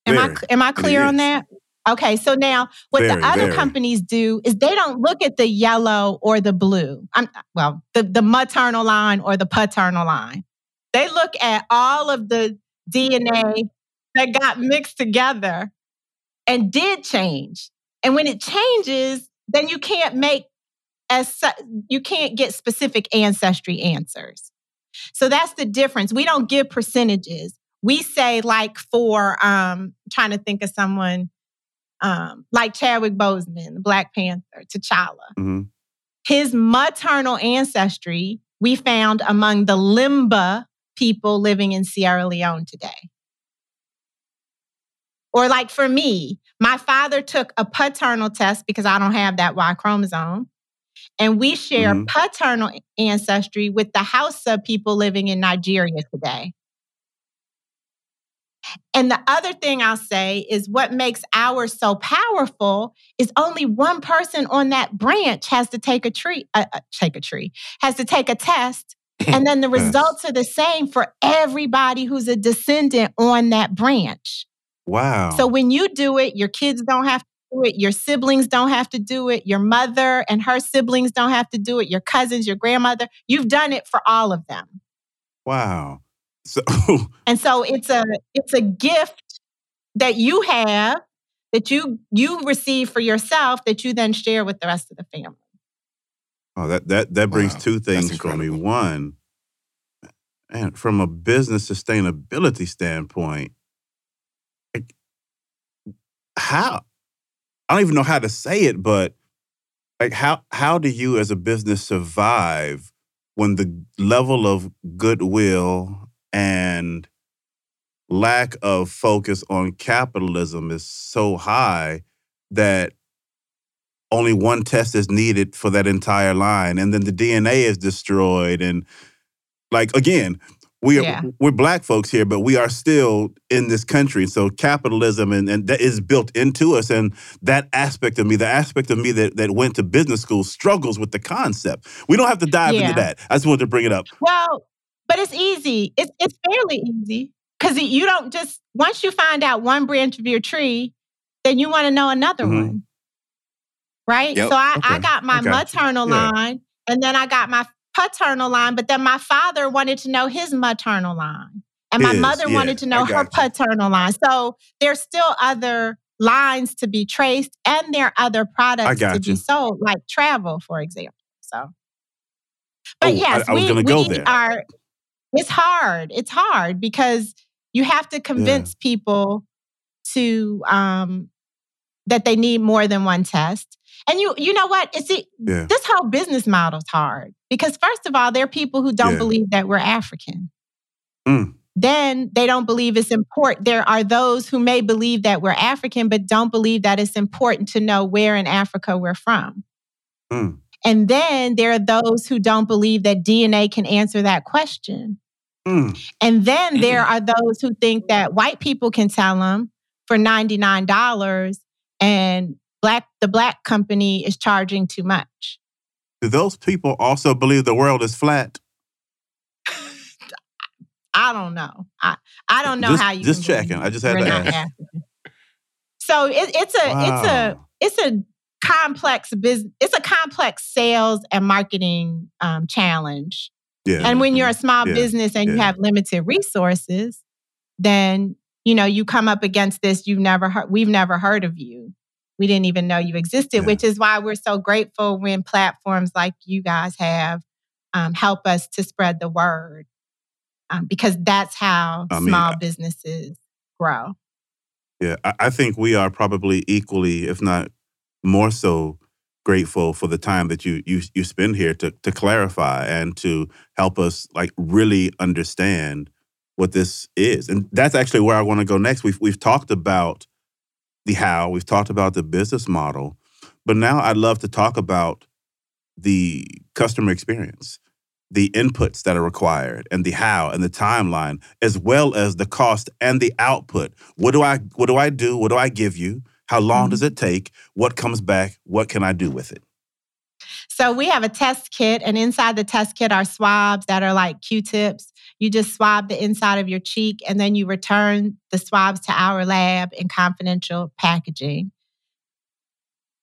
Am i am i clear on that? Okay so now what Very, the other very. companies do is they don't look at the yellow or the blue. I'm, well the, the maternal line or the paternal line. They look at all of the dna that got mixed together and did change. And when it changes, then you can't make as you can't get specific ancestry answers. So that's the difference. We don't give percentages. We say like for um trying to think of someone um like Chadwick Boseman, Black Panther, T'Challa. Mhm. His maternal ancestry we found among the Limba people living in Sierra Leone today. Or like for me, my father took a paternal test because I don't have that Y chromosome. And we share Mhm. paternal ancestry with the Hausa people living in Nigeria today. And the other thing I'll say is what makes ours so powerful is only one person on that branch has to take a tree, uh, uh, take a tree, has to take a test. And then the results are the same for everybody who's a descendant on that branch. Wow. So when you do it, your kids don't have to do it, your siblings don't have to do it, your mother and her siblings don't have to do it, your cousins, your grandmother, you've done it for all of them. wow. So And so it's a it's a gift that you have that you you receive for yourself that you then share with the rest of the family. Oh, that that that brings Wow, two things for me. One, and from a business sustainability standpoint, like, how? I don't even know how to say it, but like how how do you as a business survive when the level of goodwill and lack of focus on capitalism is so high that only one test is needed for that entire line and then the dna is destroyed and like again we are Yeah. we're black folks here but we are still in this country so capitalism and, and that is built into us and that aspect of me the aspect of me that, that went to business school struggles with the concept we don't have to dive Yeah. into that i just wanted to bring it up Well, but it's easy. It's it's fairly easy because you don't just once you find out one branch of your tree, then you want to know another Mhm. one, right? Yep. So I, I got my you. maternal Yeah. line, and then I got my paternal line. But then my father wanted to know his maternal line, and my His, mother yeah, wanted to know her you. paternal line. So there's still other lines to be traced, and there are other products to got be sold, like travel, for example. So. But Oh, yes, I- I we, go there. are. It's hard. It's hard because you have to convince people to um, that they need more than one test. And you you know what? It's it, Yeah. this whole business model is hard because first of all, there are people who don't Yeah. believe that we're African. Mm. Then they don't believe it's important. There are those who may believe that we're African, but don't believe that it's important to know where in Africa we're from. Mm. And then there are those who don't believe that DNA can answer that question. Mm. And then there are those who think that white people can tell them for $99 and black the black company is charging too much. Do those people also believe the world is flat? I don't know. I, I don't know Just- how you just checking. I just had to ask. So it, it's a it's a it's a complex business. It's a complex sales and marketing um, challenge. Yeah. And when you're a small Yeah, business and you have limited resources, then you know you come up against this. You've never heard. We've never heard of you. We didn't even know you existed, Yeah. which is why we're so grateful when platforms like you guys have um, help us to spread the word, um, because that's how I mean, small I- businesses grow. Yeah, I, I think we are probably equally, if not more so, grateful for the time that you you you spend here to to clarify and to help us like really understand what this is. And that's actually where I want to go next. We've we've talked about the how, we've talked about the business model, but now I'd love to talk about the customer experience, the inputs that are required, and the how and the timeline, as well as the cost and the output. What do I what do I do? What do I give you? How long does mm-hmm. it take? What comes back? What can I do with it? So we have a test kit, and inside the test kit are swabs that are like Q-tips. You just swab the inside of your cheek, and then you return the swabs to our lab in confidential packaging.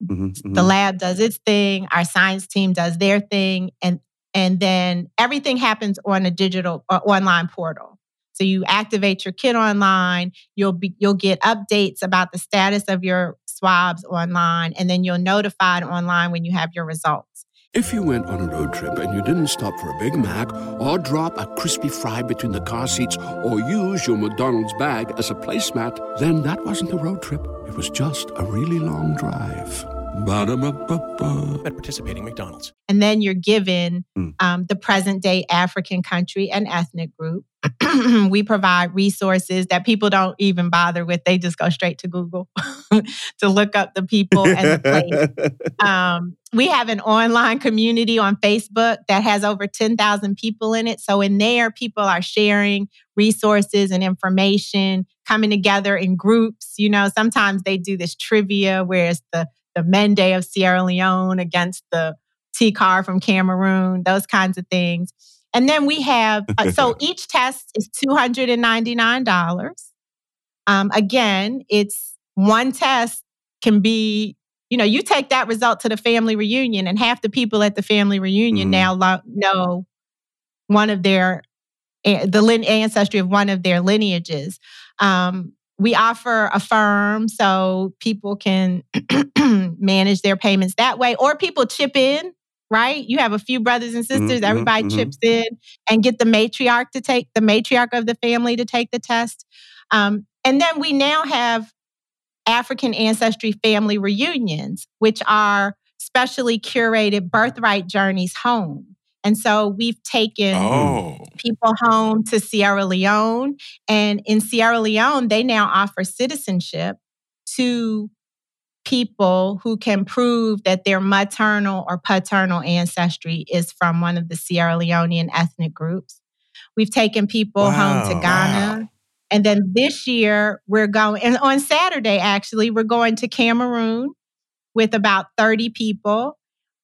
Mhm, The mhm. lab does its thing, our science team does their thing, and and then everything happens on a digital or online portal. So you activate your kit online, you'll be you'll get updates about the status of your swabs online, and then you'll notified online when you have your results. If you went on a road trip and you didn't stop for a Big Mac or drop a crispy fry between the car seats or use your McDonald's bag as a placemat, then that wasn't a road trip. It was just a really long drive. Ba-da-ba-ba-ba. At participating McDonald's. and then you're given Mm. um, the present day African country and ethnic group. we provide resources that people don't even bother with; they just go straight to Google to look up the people and the place. Um, we have an online community on Facebook that has over 10,000 people in it. So, in there, people are sharing resources and information, coming together in groups. You know, sometimes they do this trivia where it's the, the Mende of Sierra Leone against the Tikar from Cameroon, those kinds of things. And then we have, uh, so each test is $299. Um, again, it's one test can be you know, you take that result to the family reunion, and half the people at the family reunion Mhm. now lo- know one of their the ancestry of one of their lineages. Um, we offer Affirm so people can manage their payments that way, or people chip in. Right, you have a few brothers and sisters. mhm, everybody mhm. chips in and get the matriarch to take the matriarch of the family to take the test. Um, and then we now have African ancestry family reunions, which are specially curated birthright journeys home. And so we've taken Oh. people home to Sierra Leone. And in Sierra Leone, they now offer citizenship to people who can prove that their maternal or paternal ancestry is from one of the Sierra Leonean ethnic groups. We've taken people home to Wow. Ghana. And then this year, we're going, and on Saturday, actually, we're going to Cameroon with about 30 people.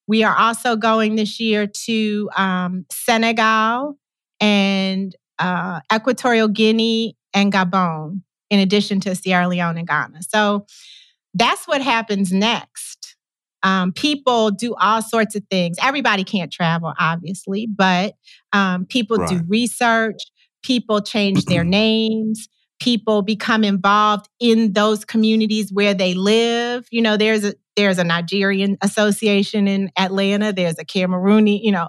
We are also going this year to um, Senegal and uh, Equatorial Guinea and Gabon, in addition to Sierra Leone and Ghana. So that's what happens next. Um, people do all sorts of things. Everybody can't travel, obviously, but um, people do research, people change their names, people become involved in those communities where they live. You know, there's a there's a Nigerian association in Atlanta, there's a Camerooni, you know,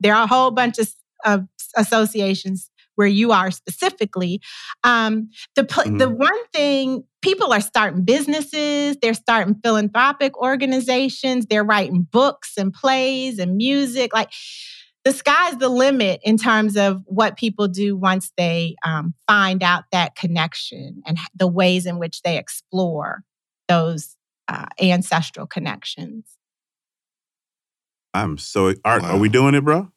there are a whole bunch of, of associations where you are specifically. Um, the Mm-hmm. the one thing people are starting businesses, they're starting philanthropic organizations, they're writing books and plays and music. Like the sky's the limit in terms of what people do once they um, find out that connection and the ways in which they explore those uh, ancestral connections. I'm so Art, are we doing it, bro?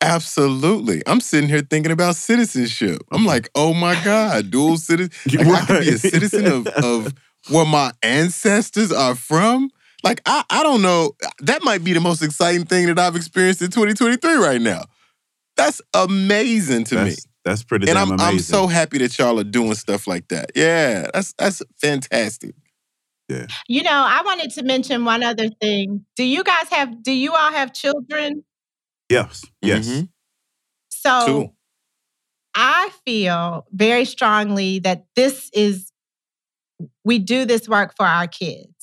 Absolutely. I'm sitting here thinking about citizenship. I'm like, oh my God, dual citizen. Like, I could be a citizen of, of where my ancestors are from. Like, I, I don't know. That might be the most exciting thing that I've experienced in 2023 right now. That's amazing to me. That's, that's pretty And damn I'm, amazing. I'm so happy that y'all are doing stuff like that. Yeah, that's that's fantastic. Yeah. You know, I wanted to mention one other thing. Do you guys have, do you all have children? Yes. Yes. Mhm. So Two. I feel very strongly that this is, we do this work for our kids.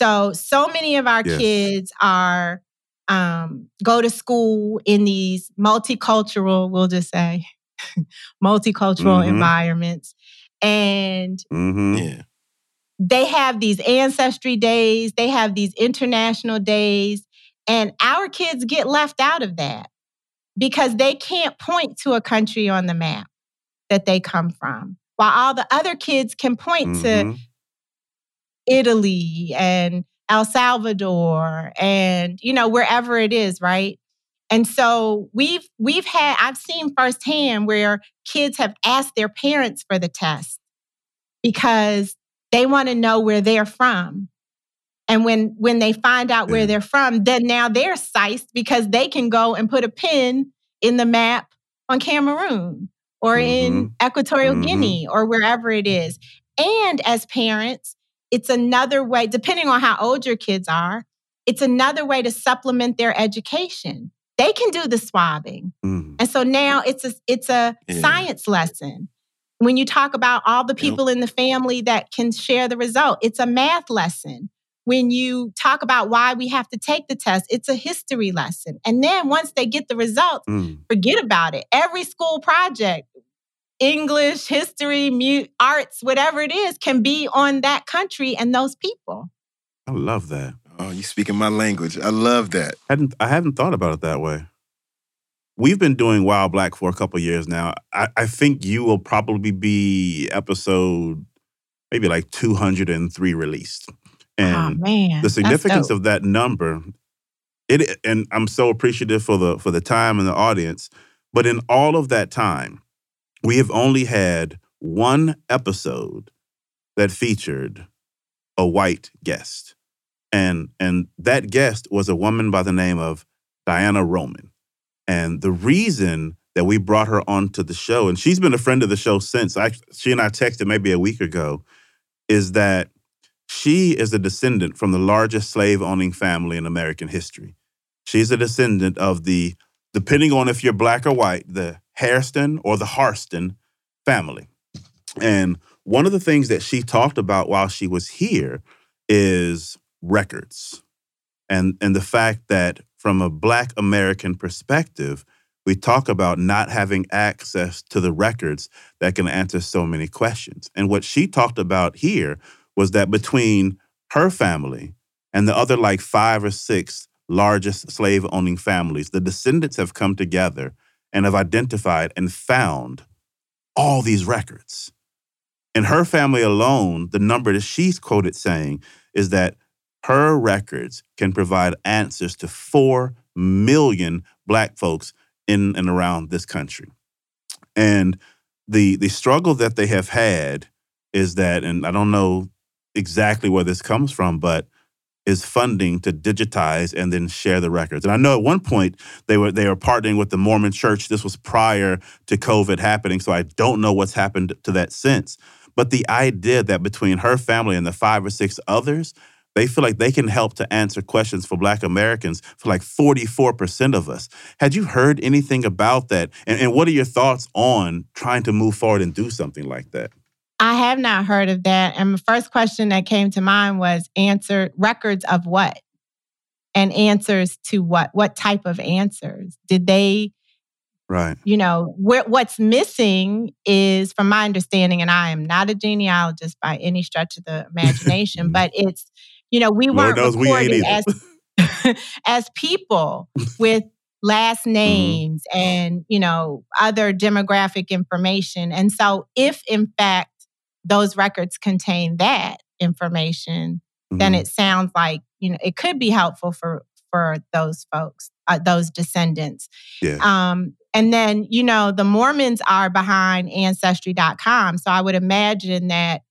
So, so many of our Yes. kids are, um, go to school in these multicultural, we'll just say, multicultural Mhm. environments. And Mm-hmm. Yeah. they have these ancestry days, they have these international days, and our kids get left out of that because they can't point to a country on the map that they come from. While all the other kids can point to Mhm. Italy and El Salvador and you know wherever it is, right? And so we've we've had I've seen firsthand where kids have asked their parents for the test because they want to know where they're from. And when when they find out where they're from, then now they're sized because they can go and put a pin in the map on Cameroon or in Equatorial Mhm. Guinea or wherever it is. And as parents, it's another way, depending on how old your kids are, it's another way to supplement their education. They can do the swabbing. Mhm. And so now it's a it's a Yeah. science lesson. When you talk about all the people in the family that can share the result, it's a math lesson. When you talk about why we have to take the test, it's a history lesson. And then once they get the results, Mm. forget about it. Every school project, English, history, mu- arts, whatever it is, can be on that country and those people. I love that. Oh, you speaking my language. I love that. hadn't I hadn't thought about it that way. We've been doing While Black for a couple years now. I, I think you will probably be episode maybe like 203 released. And oh man. the significance of that number, it and I'm so appreciative for the for the time and the audience. But in all of that time, we have only had one episode that featured a white guest. And and that guest was a woman by the name of Diana Roman. And the reason that we brought her onto the show, and she's been a friend of the show since I, she and I texted maybe a week ago, is that she is a descendant from the largest slave owning family in American history. She's a descendant of the, depending on if you're black or white, the Hairston or the Harston family. And one of the things that she talked about while she was here is records and and the fact that from a black american perspective we talk about not having access to the records that can answer so many questions and what she talked about here was that between her family and the other like five or six largest slave owning families the descendants have come together and have identified and found all these records in her family alone, the number that she's quoted saying is that her records can provide answers to 4 million black folks in and around this country. And the the struggle that they have had is that and I don't know exactly where this comes from, but is funding to digitize and then share the records. And I know at one point they were they were partnering with the Mormon Church. This was prior to COVID happening, so I don't know what's happened to that since. But the idea that between her family and the five or six others, they feel like they can help to answer questions for Black Americans for like 44% of us. Had you heard anything about that? And, and what are your thoughts on trying to move forward and do something like that? I have not heard of that. And the first question that came to mind was answer records of what? And answers to what? What type of answers? Did they Right. You know, what's missing is, from my understanding, and I am not a genealogist by any stretch of the imagination, but it's, you know, we Lord weren't knows we recorded as as people with last Mm-hmm. names and you know other demographic information and so if in fact those records contain that information then Mhm. it sounds like you know it could be helpful for for those folks uh, those descendants Yeah. um and then you know the mormons are behind ancestry.com so i would imagine that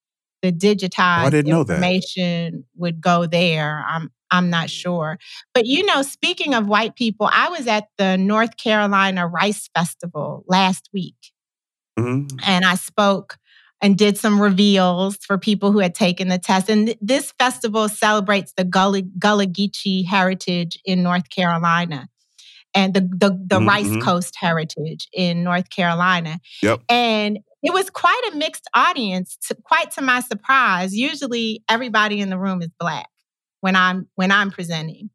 the digitized didn't know that. information would go there i'm i'm not sure but you know speaking of white people i was at the north carolina rice festival last week Mhm. and I spoke and did some reveals for people who had taken the test. And th- this festival celebrates the Gullah, Gullah Geechee heritage in North Carolina and the, the, the Mhm, Rice mhm. Coast heritage in North Carolina. Yep. And it was quite a mixed audience, to, quite to my surprise. Usually everybody in the room is black when I'm when I'm presenting.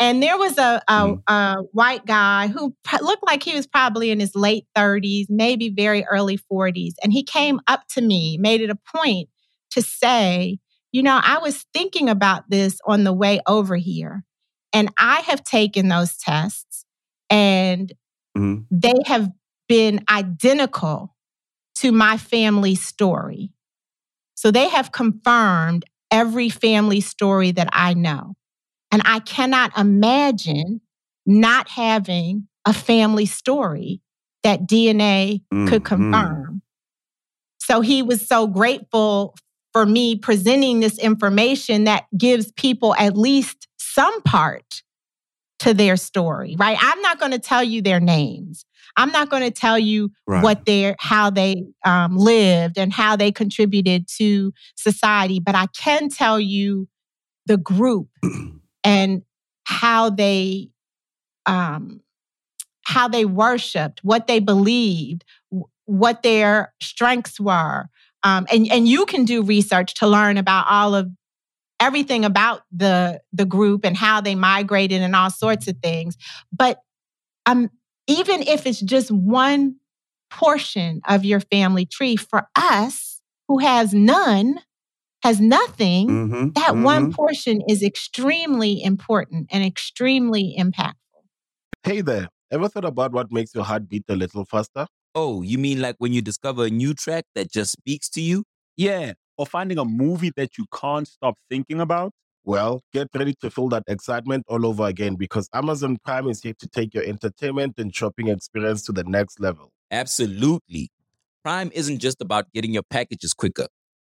And there was a, a, a white guy who looked like he was probably in his late 30s, maybe very early 40s. And he came up to me, made it a point to say, You know, I was thinking about this on the way over here. And I have taken those tests, and Mhm. they have been identical to my family story. So they have confirmed every family story that I know. And I cannot imagine not having a family story that DNA could Mhm. confirm. So he was so grateful for me presenting this information that gives people at least some part to their story, right? I'm not going to tell you their names. I'm not going to tell you Right. what their how they um, lived and how they contributed to society, but I can tell you the group and how they um, how they worshipped, what they believed, what their strengths were, um, and and you can do research to learn about all of everything about the the group and how they migrated and all sorts of things. But um, even if it's just one portion of your family tree, for us who has none, has nothing, Mhm, that one mhm. portion is extremely important and extremely impactful. Hey there, ever thought about what makes your heart beat a little faster? Oh, you mean like when you discover a new track that just speaks to you? Yeah, or finding a movie that you can't stop thinking about. Well, get ready to feel that excitement all over again because Amazon Prime is here to take your entertainment and shopping experience to the next level. Absolutely. Prime isn't just about getting your packages quicker.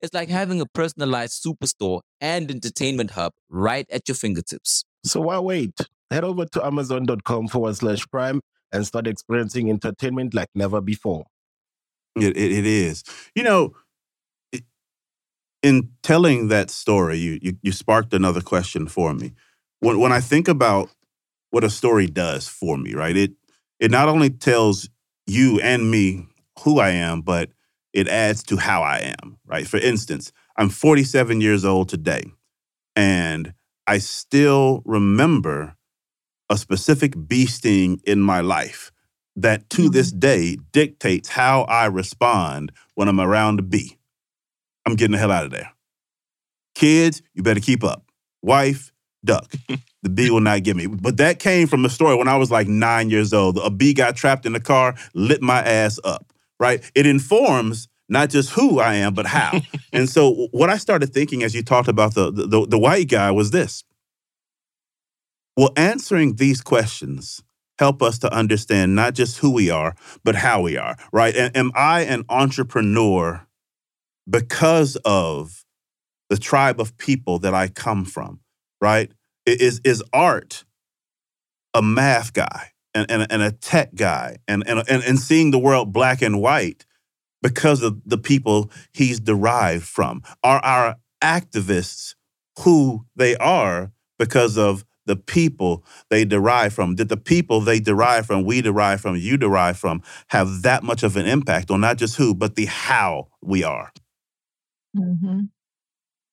It's like having a personalized superstore and entertainment hub right at your fingertips. So why wait? Head over to amazon.com forward slash prime and start experiencing entertainment like never before. It, it, it is. You know, it- in telling that story, you, you you sparked another question for me. When when I think about what a story does for me, right? It it not only tells you and me who I am, but it adds to how I am, right? For instance, I'm 47 years old today, and I still remember a specific bee sting in my life that to mm-hmm. this day dictates how I respond when I'm around a bee. I'm getting the hell out of there. Kids, you better keep up. Wife, duck. the bee will not get me. But that came from a story when I was like nine years old. A bee got trapped in the car, lit my ass up, right? It informs not just who I am, but how. and so what I started thinking as you talked about the, the, the, white guy was this. Well, answering these questions help us to understand not just who we are, but how we are, right? And am I an entrepreneur because of the tribe of people that I come from, right? Is is art a math guy and, and, and a tech guy and, and, and, and seeing the world black and white because of the people he's derived from? Are our activists who they are because of the people they derive from? Did the people they derive from, we derive from, you derive from, have that much of an impact on not just who, but the how we are? hmm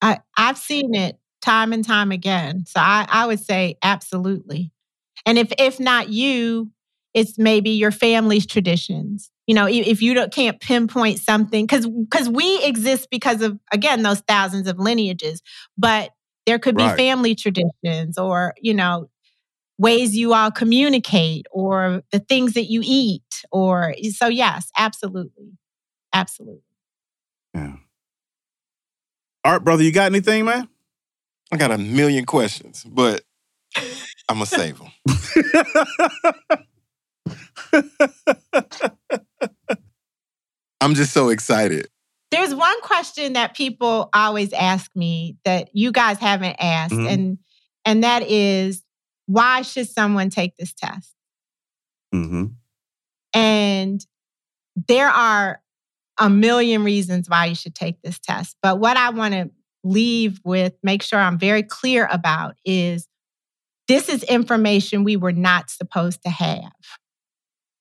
I I've seen it time and time again. So I, I would say absolutely. And if if not you, it's maybe your family's traditions. You know, if you don't, can't pinpoint something, because because we exist because of again those thousands of lineages, but there could be Right. family traditions or you know ways you all communicate or the things that you eat or so yes, absolutely, absolutely. Yeah. Art, brother, you got anything, man? I got a million questions, but I'm gonna save them. I'm just so excited. There's one question that people always ask me that you guys haven't asked, Mhm. and and that is why should someone take this test? Mm-hmm. And there are a million reasons why you should take this test. But what I want to leave with, make sure I'm very clear about, is this is information we were not supposed to have.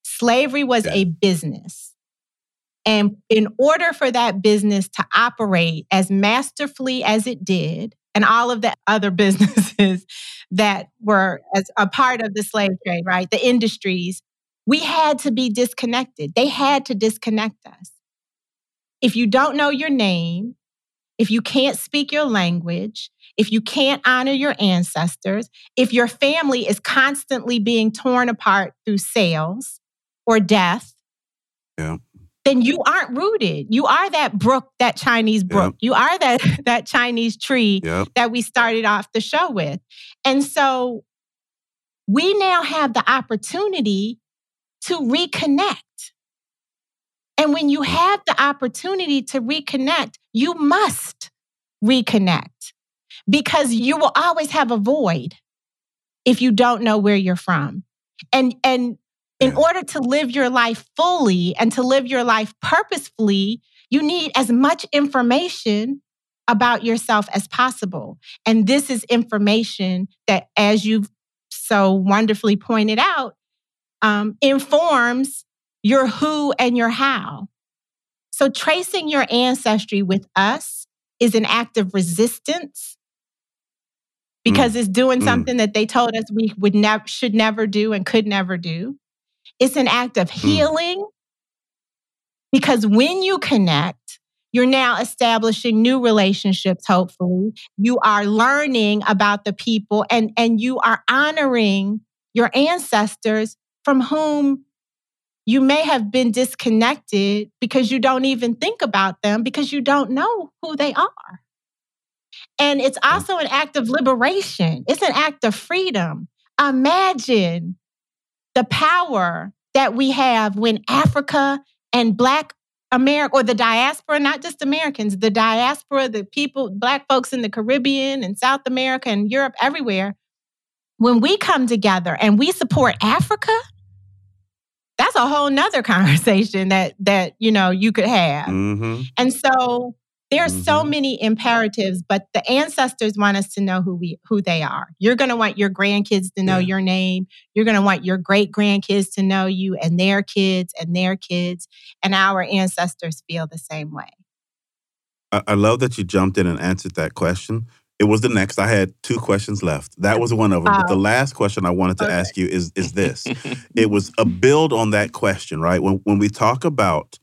Slavery was a business. And in order for that business to operate as masterfully as it did, and all of the other businesses that were as a part of the slave trade, right? The industries, we had to be disconnected. They had to disconnect us. If you don't know your name, if you can't speak your language, if you can't honor your ancestors, if your family is constantly being torn apart through sales or death, Yeah. then you aren't rooted. You are that brook, that Chinese brook. You are that that Chinese tree Yep. that we started off the show with. And so we now have the opportunity to reconnect. And when you mm. have the opportunity to reconnect, you must reconnect because you will always have a void if you don't know where you're from. And and in order to live your life fully and to live your life purposefully, you need as much information about yourself as possible. And this is information that, as you've so wonderfully pointed out, um, informs your who and your how. So, tracing your ancestry with us is an act of resistance because it's doing Mm. something that they told us we would never should never do and could never do. It's an act of healing because when you connect, you're now establishing new relationships hopefully. You are learning about the people and and you are honoring your ancestors from whom you may have been disconnected because you don't even think about them because you don't know who they are. And it's also an act of liberation, it's an act of freedom. Imagine the power that we have when Africa and Black America, or the diaspora, not just Americans, the diaspora, the people, Black folks in the Caribbean and South America and Europe, everywhere, when we come together and we support Africa, that's a whole nother conversation that that you know you could have. Mm-hmm. And so there are so mm-hmm. many imperatives, but the ancestors want us to know who we who they are. You're going to want your grandkids to know your name. You're going to want your great grandkids to know you and their kids and their kids. And our ancestors feel the same way. I, I love that you jumped in and answered that question. It was the next. I had two questions left. That was one of them. But the Oh. last question I wanted to ask you is is this. it was a build on that question, right? When when we talk about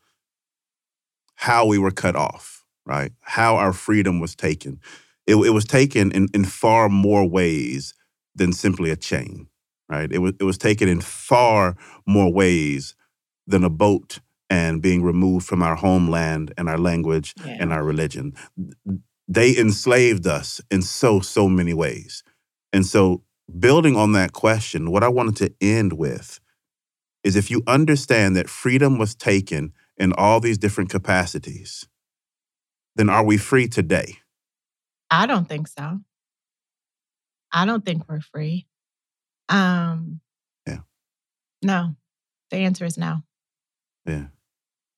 how we were cut off, right? How our freedom was taken. It, it was taken in, in far more ways than simply a chain, right? It was it was taken in far more ways than a boat and being removed from our homeland and our language and our religion. They enslaved us in so so many ways. And so building on that question, what I wanted to end with is if you understand that freedom was taken in all these different capacities, then are we free today? I don't think so. I don't think we're free. Um Yeah. No. The answer is no. Yeah.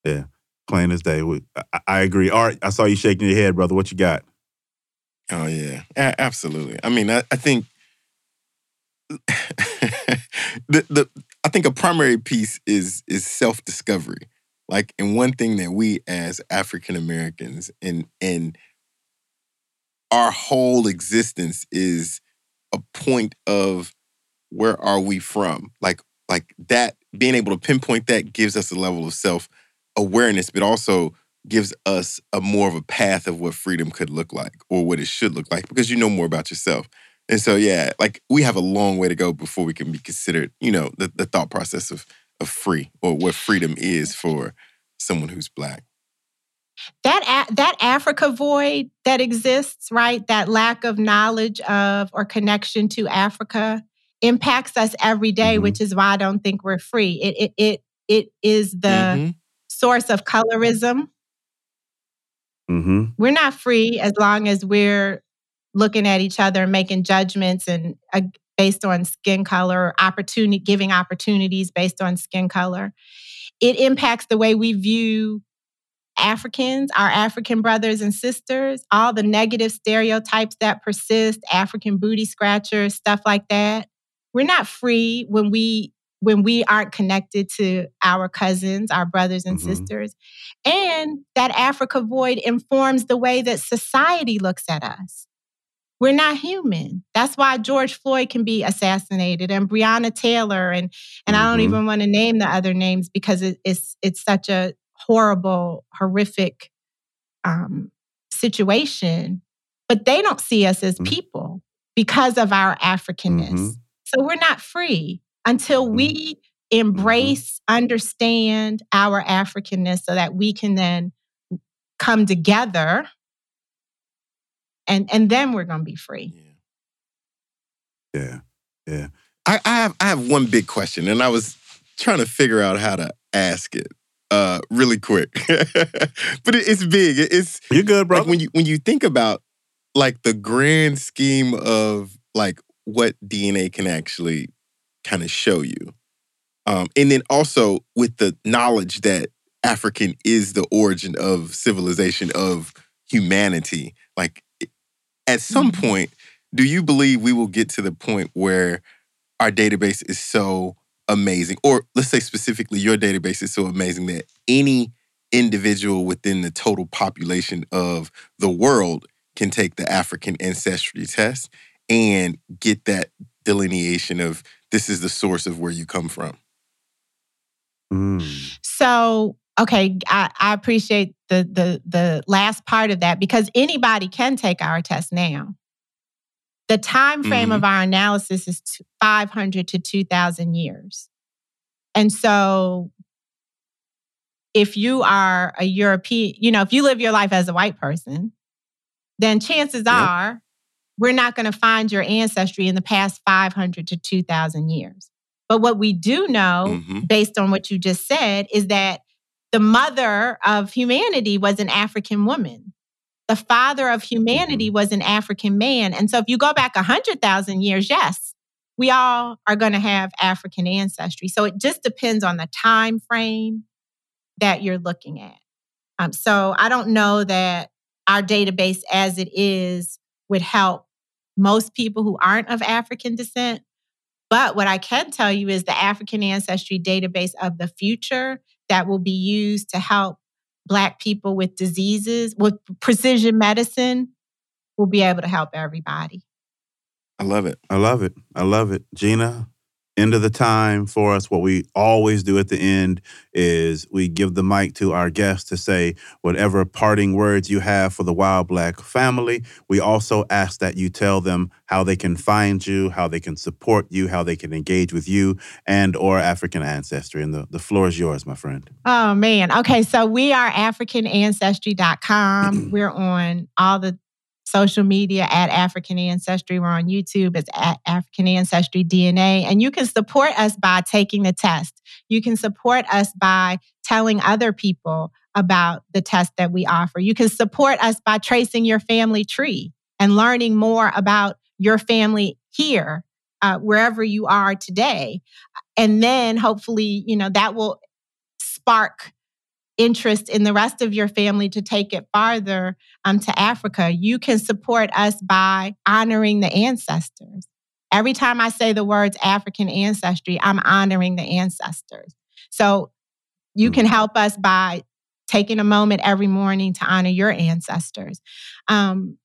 Yeah. Plain as day. We- I, I agree. Art, I saw you shaking your head, brother. What you got? Oh yeah, A- absolutely. I mean, I, I think the the I think a primary piece is is self discovery. Like, and one thing that we as African Americans and and our whole existence is a point of where are we from? Like like that being able to pinpoint that gives us a level of self awareness, but also gives us a more of a path of what freedom could look like or what it should look like because you know more about yourself. And so yeah, like we have a long way to go before we can be considered, you know, the, the thought process of of free or what freedom is for someone who's black. that that Africa void that exists, right? That lack of knowledge of or connection to Africa impacts us every day, Mm-hmm. which is why I don't think we're free. It it it it is the Mhm. source of colorism. Mm-hmm. We're not free as long as we're looking at each other and making judgments and uh, based on skin color, opportunity giving opportunities based on skin color. It impacts the way we view Africans, our African brothers and sisters, all the negative stereotypes that persist, African booty scratchers, stuff like that. We're not free when we when we aren't connected to our cousins, our brothers and mm-hmm. sisters. And that Africa void informs the way that society looks at us. We're not human. That's why George Floyd can be assassinated and Breonna Taylor and and I don't Mhm. even want to name the other names because it, it's it's such a horrible, horrific um, situation. But they don't see us as people because of our Africanness. Mhm. So we're not free until we embrace, understand our Africanness so that we can then come together and and then we're going to be free. Yeah. Yeah. I, I have I have one big question, and I was trying to figure out how to ask it uh, really quick, but it, it's big. It- It's you're good, bro. Like when you when you think about like the grand scheme of like what DNA can actually kind of show you, um, and then also with the knowledge that African is the origin of civilization of humanity. Like at some point, do you believe we will get to the point where our database is so amazing, or let's say specifically your database is so amazing that any individual within the total population of the world can take the African ancestry test and get that delineation of this is the source of where you come from? Mm. So, okay, I, I appreciate the the the last part of that because anybody can take our test now. The time frame mm-hmm. of our analysis is 500 to 2000 years. And so if you are a European, you know, if you live your life as a white person, then chances are we're not going to find your ancestry in the past 500 to 2000 years. But what we do know, mm-hmm. based on what you just said, is that the mother of humanity was an African woman. The father of humanity was an African man. And so if you go back 100,000 years, yes, we all are going to have African ancestry. So it just depends on the time frame that you're looking at. Um, so I don't know that our database as it is would help most people who aren't of African descent. But what I can tell you is the African ancestry database of the future that will be used to help Black people with diseases, with precision medicine, will be able to help everybody. I love it. I love it. I love it. Gina, end of the time for us. What we always do at the end is we give the mic to our guests to say whatever parting words you have for the While Black family. We also ask that you tell them how they can find you, how they can support you, how they can engage with you and or African ancestry. And the, the floor is yours, my friend. Oh man. Okay, so we are africanancestry.com. We're on all the social media at African Ancestry. We're on YouTube. It's at African Ancestry DNA. And you can support us by taking the test. You can support us by telling other people about the test that we offer. You can support us by tracing your family tree and learning more about your family here, uh, wherever you are today. And then hopefully, you know, that will spark interest in the rest of your family to take it farther um, to Africa, you can support us by honoring the ancestors. Every time I say the words African ancestry, I'm honoring the ancestors. So you can help us by taking a moment every morning to honor your ancestors. Um,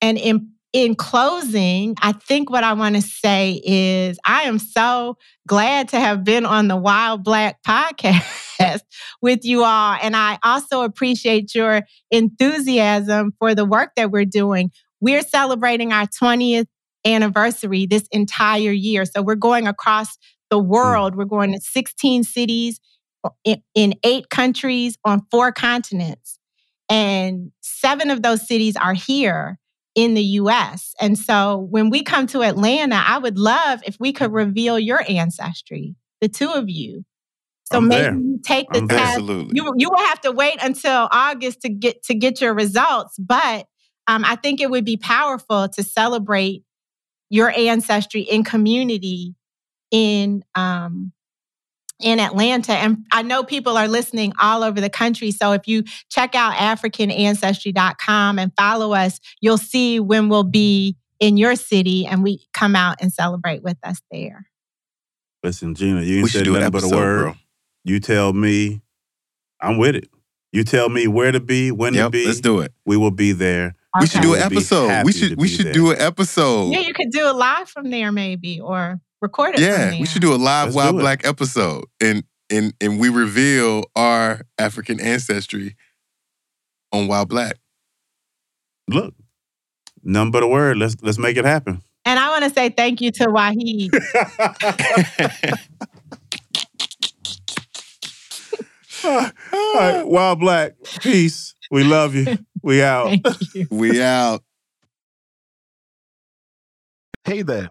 and in in closing, I think what I want to say is I am so glad to have been on the While Black podcast with you all. And I also appreciate your enthusiasm for the work that we're doing. We're celebrating our 20th anniversary this entire year. So we're going across the hmm. world. We're going to 16 cities in, in eight countries on four continents. And seven of those cities are here in the US. And so when we come to Atlanta, I would love if we could reveal your ancestry, the two of you. So I'm maybe there. you take the I'm there. test. Absolutely. You you will have to wait until August to get to get your results, but um, I think it would be powerful to celebrate your ancestry in community in um, in Atlanta. And I know people are listening all over the country. So if you check out AfricanAncestry.com and follow us, you'll see when we'll be in your city and we come out and celebrate with us there. Listen, Gina, you ain't said do an nothing but a word. bro. You tell me, I'm with it. You tell me where to be, when to be. let's do it. We will be there. We should do an episode. We should we should there. do an episode. Yeah, you could do it live from there maybe or record it Yeah, we should do a live Let's While. Black episode, and and and we reveal our African ancestry on While Black. Look, none but a word. Let's let's make it happen. And I want to say thank you to Wahid. All right, While Black, peace. We love you. We out. Thank you. we out. Hey there.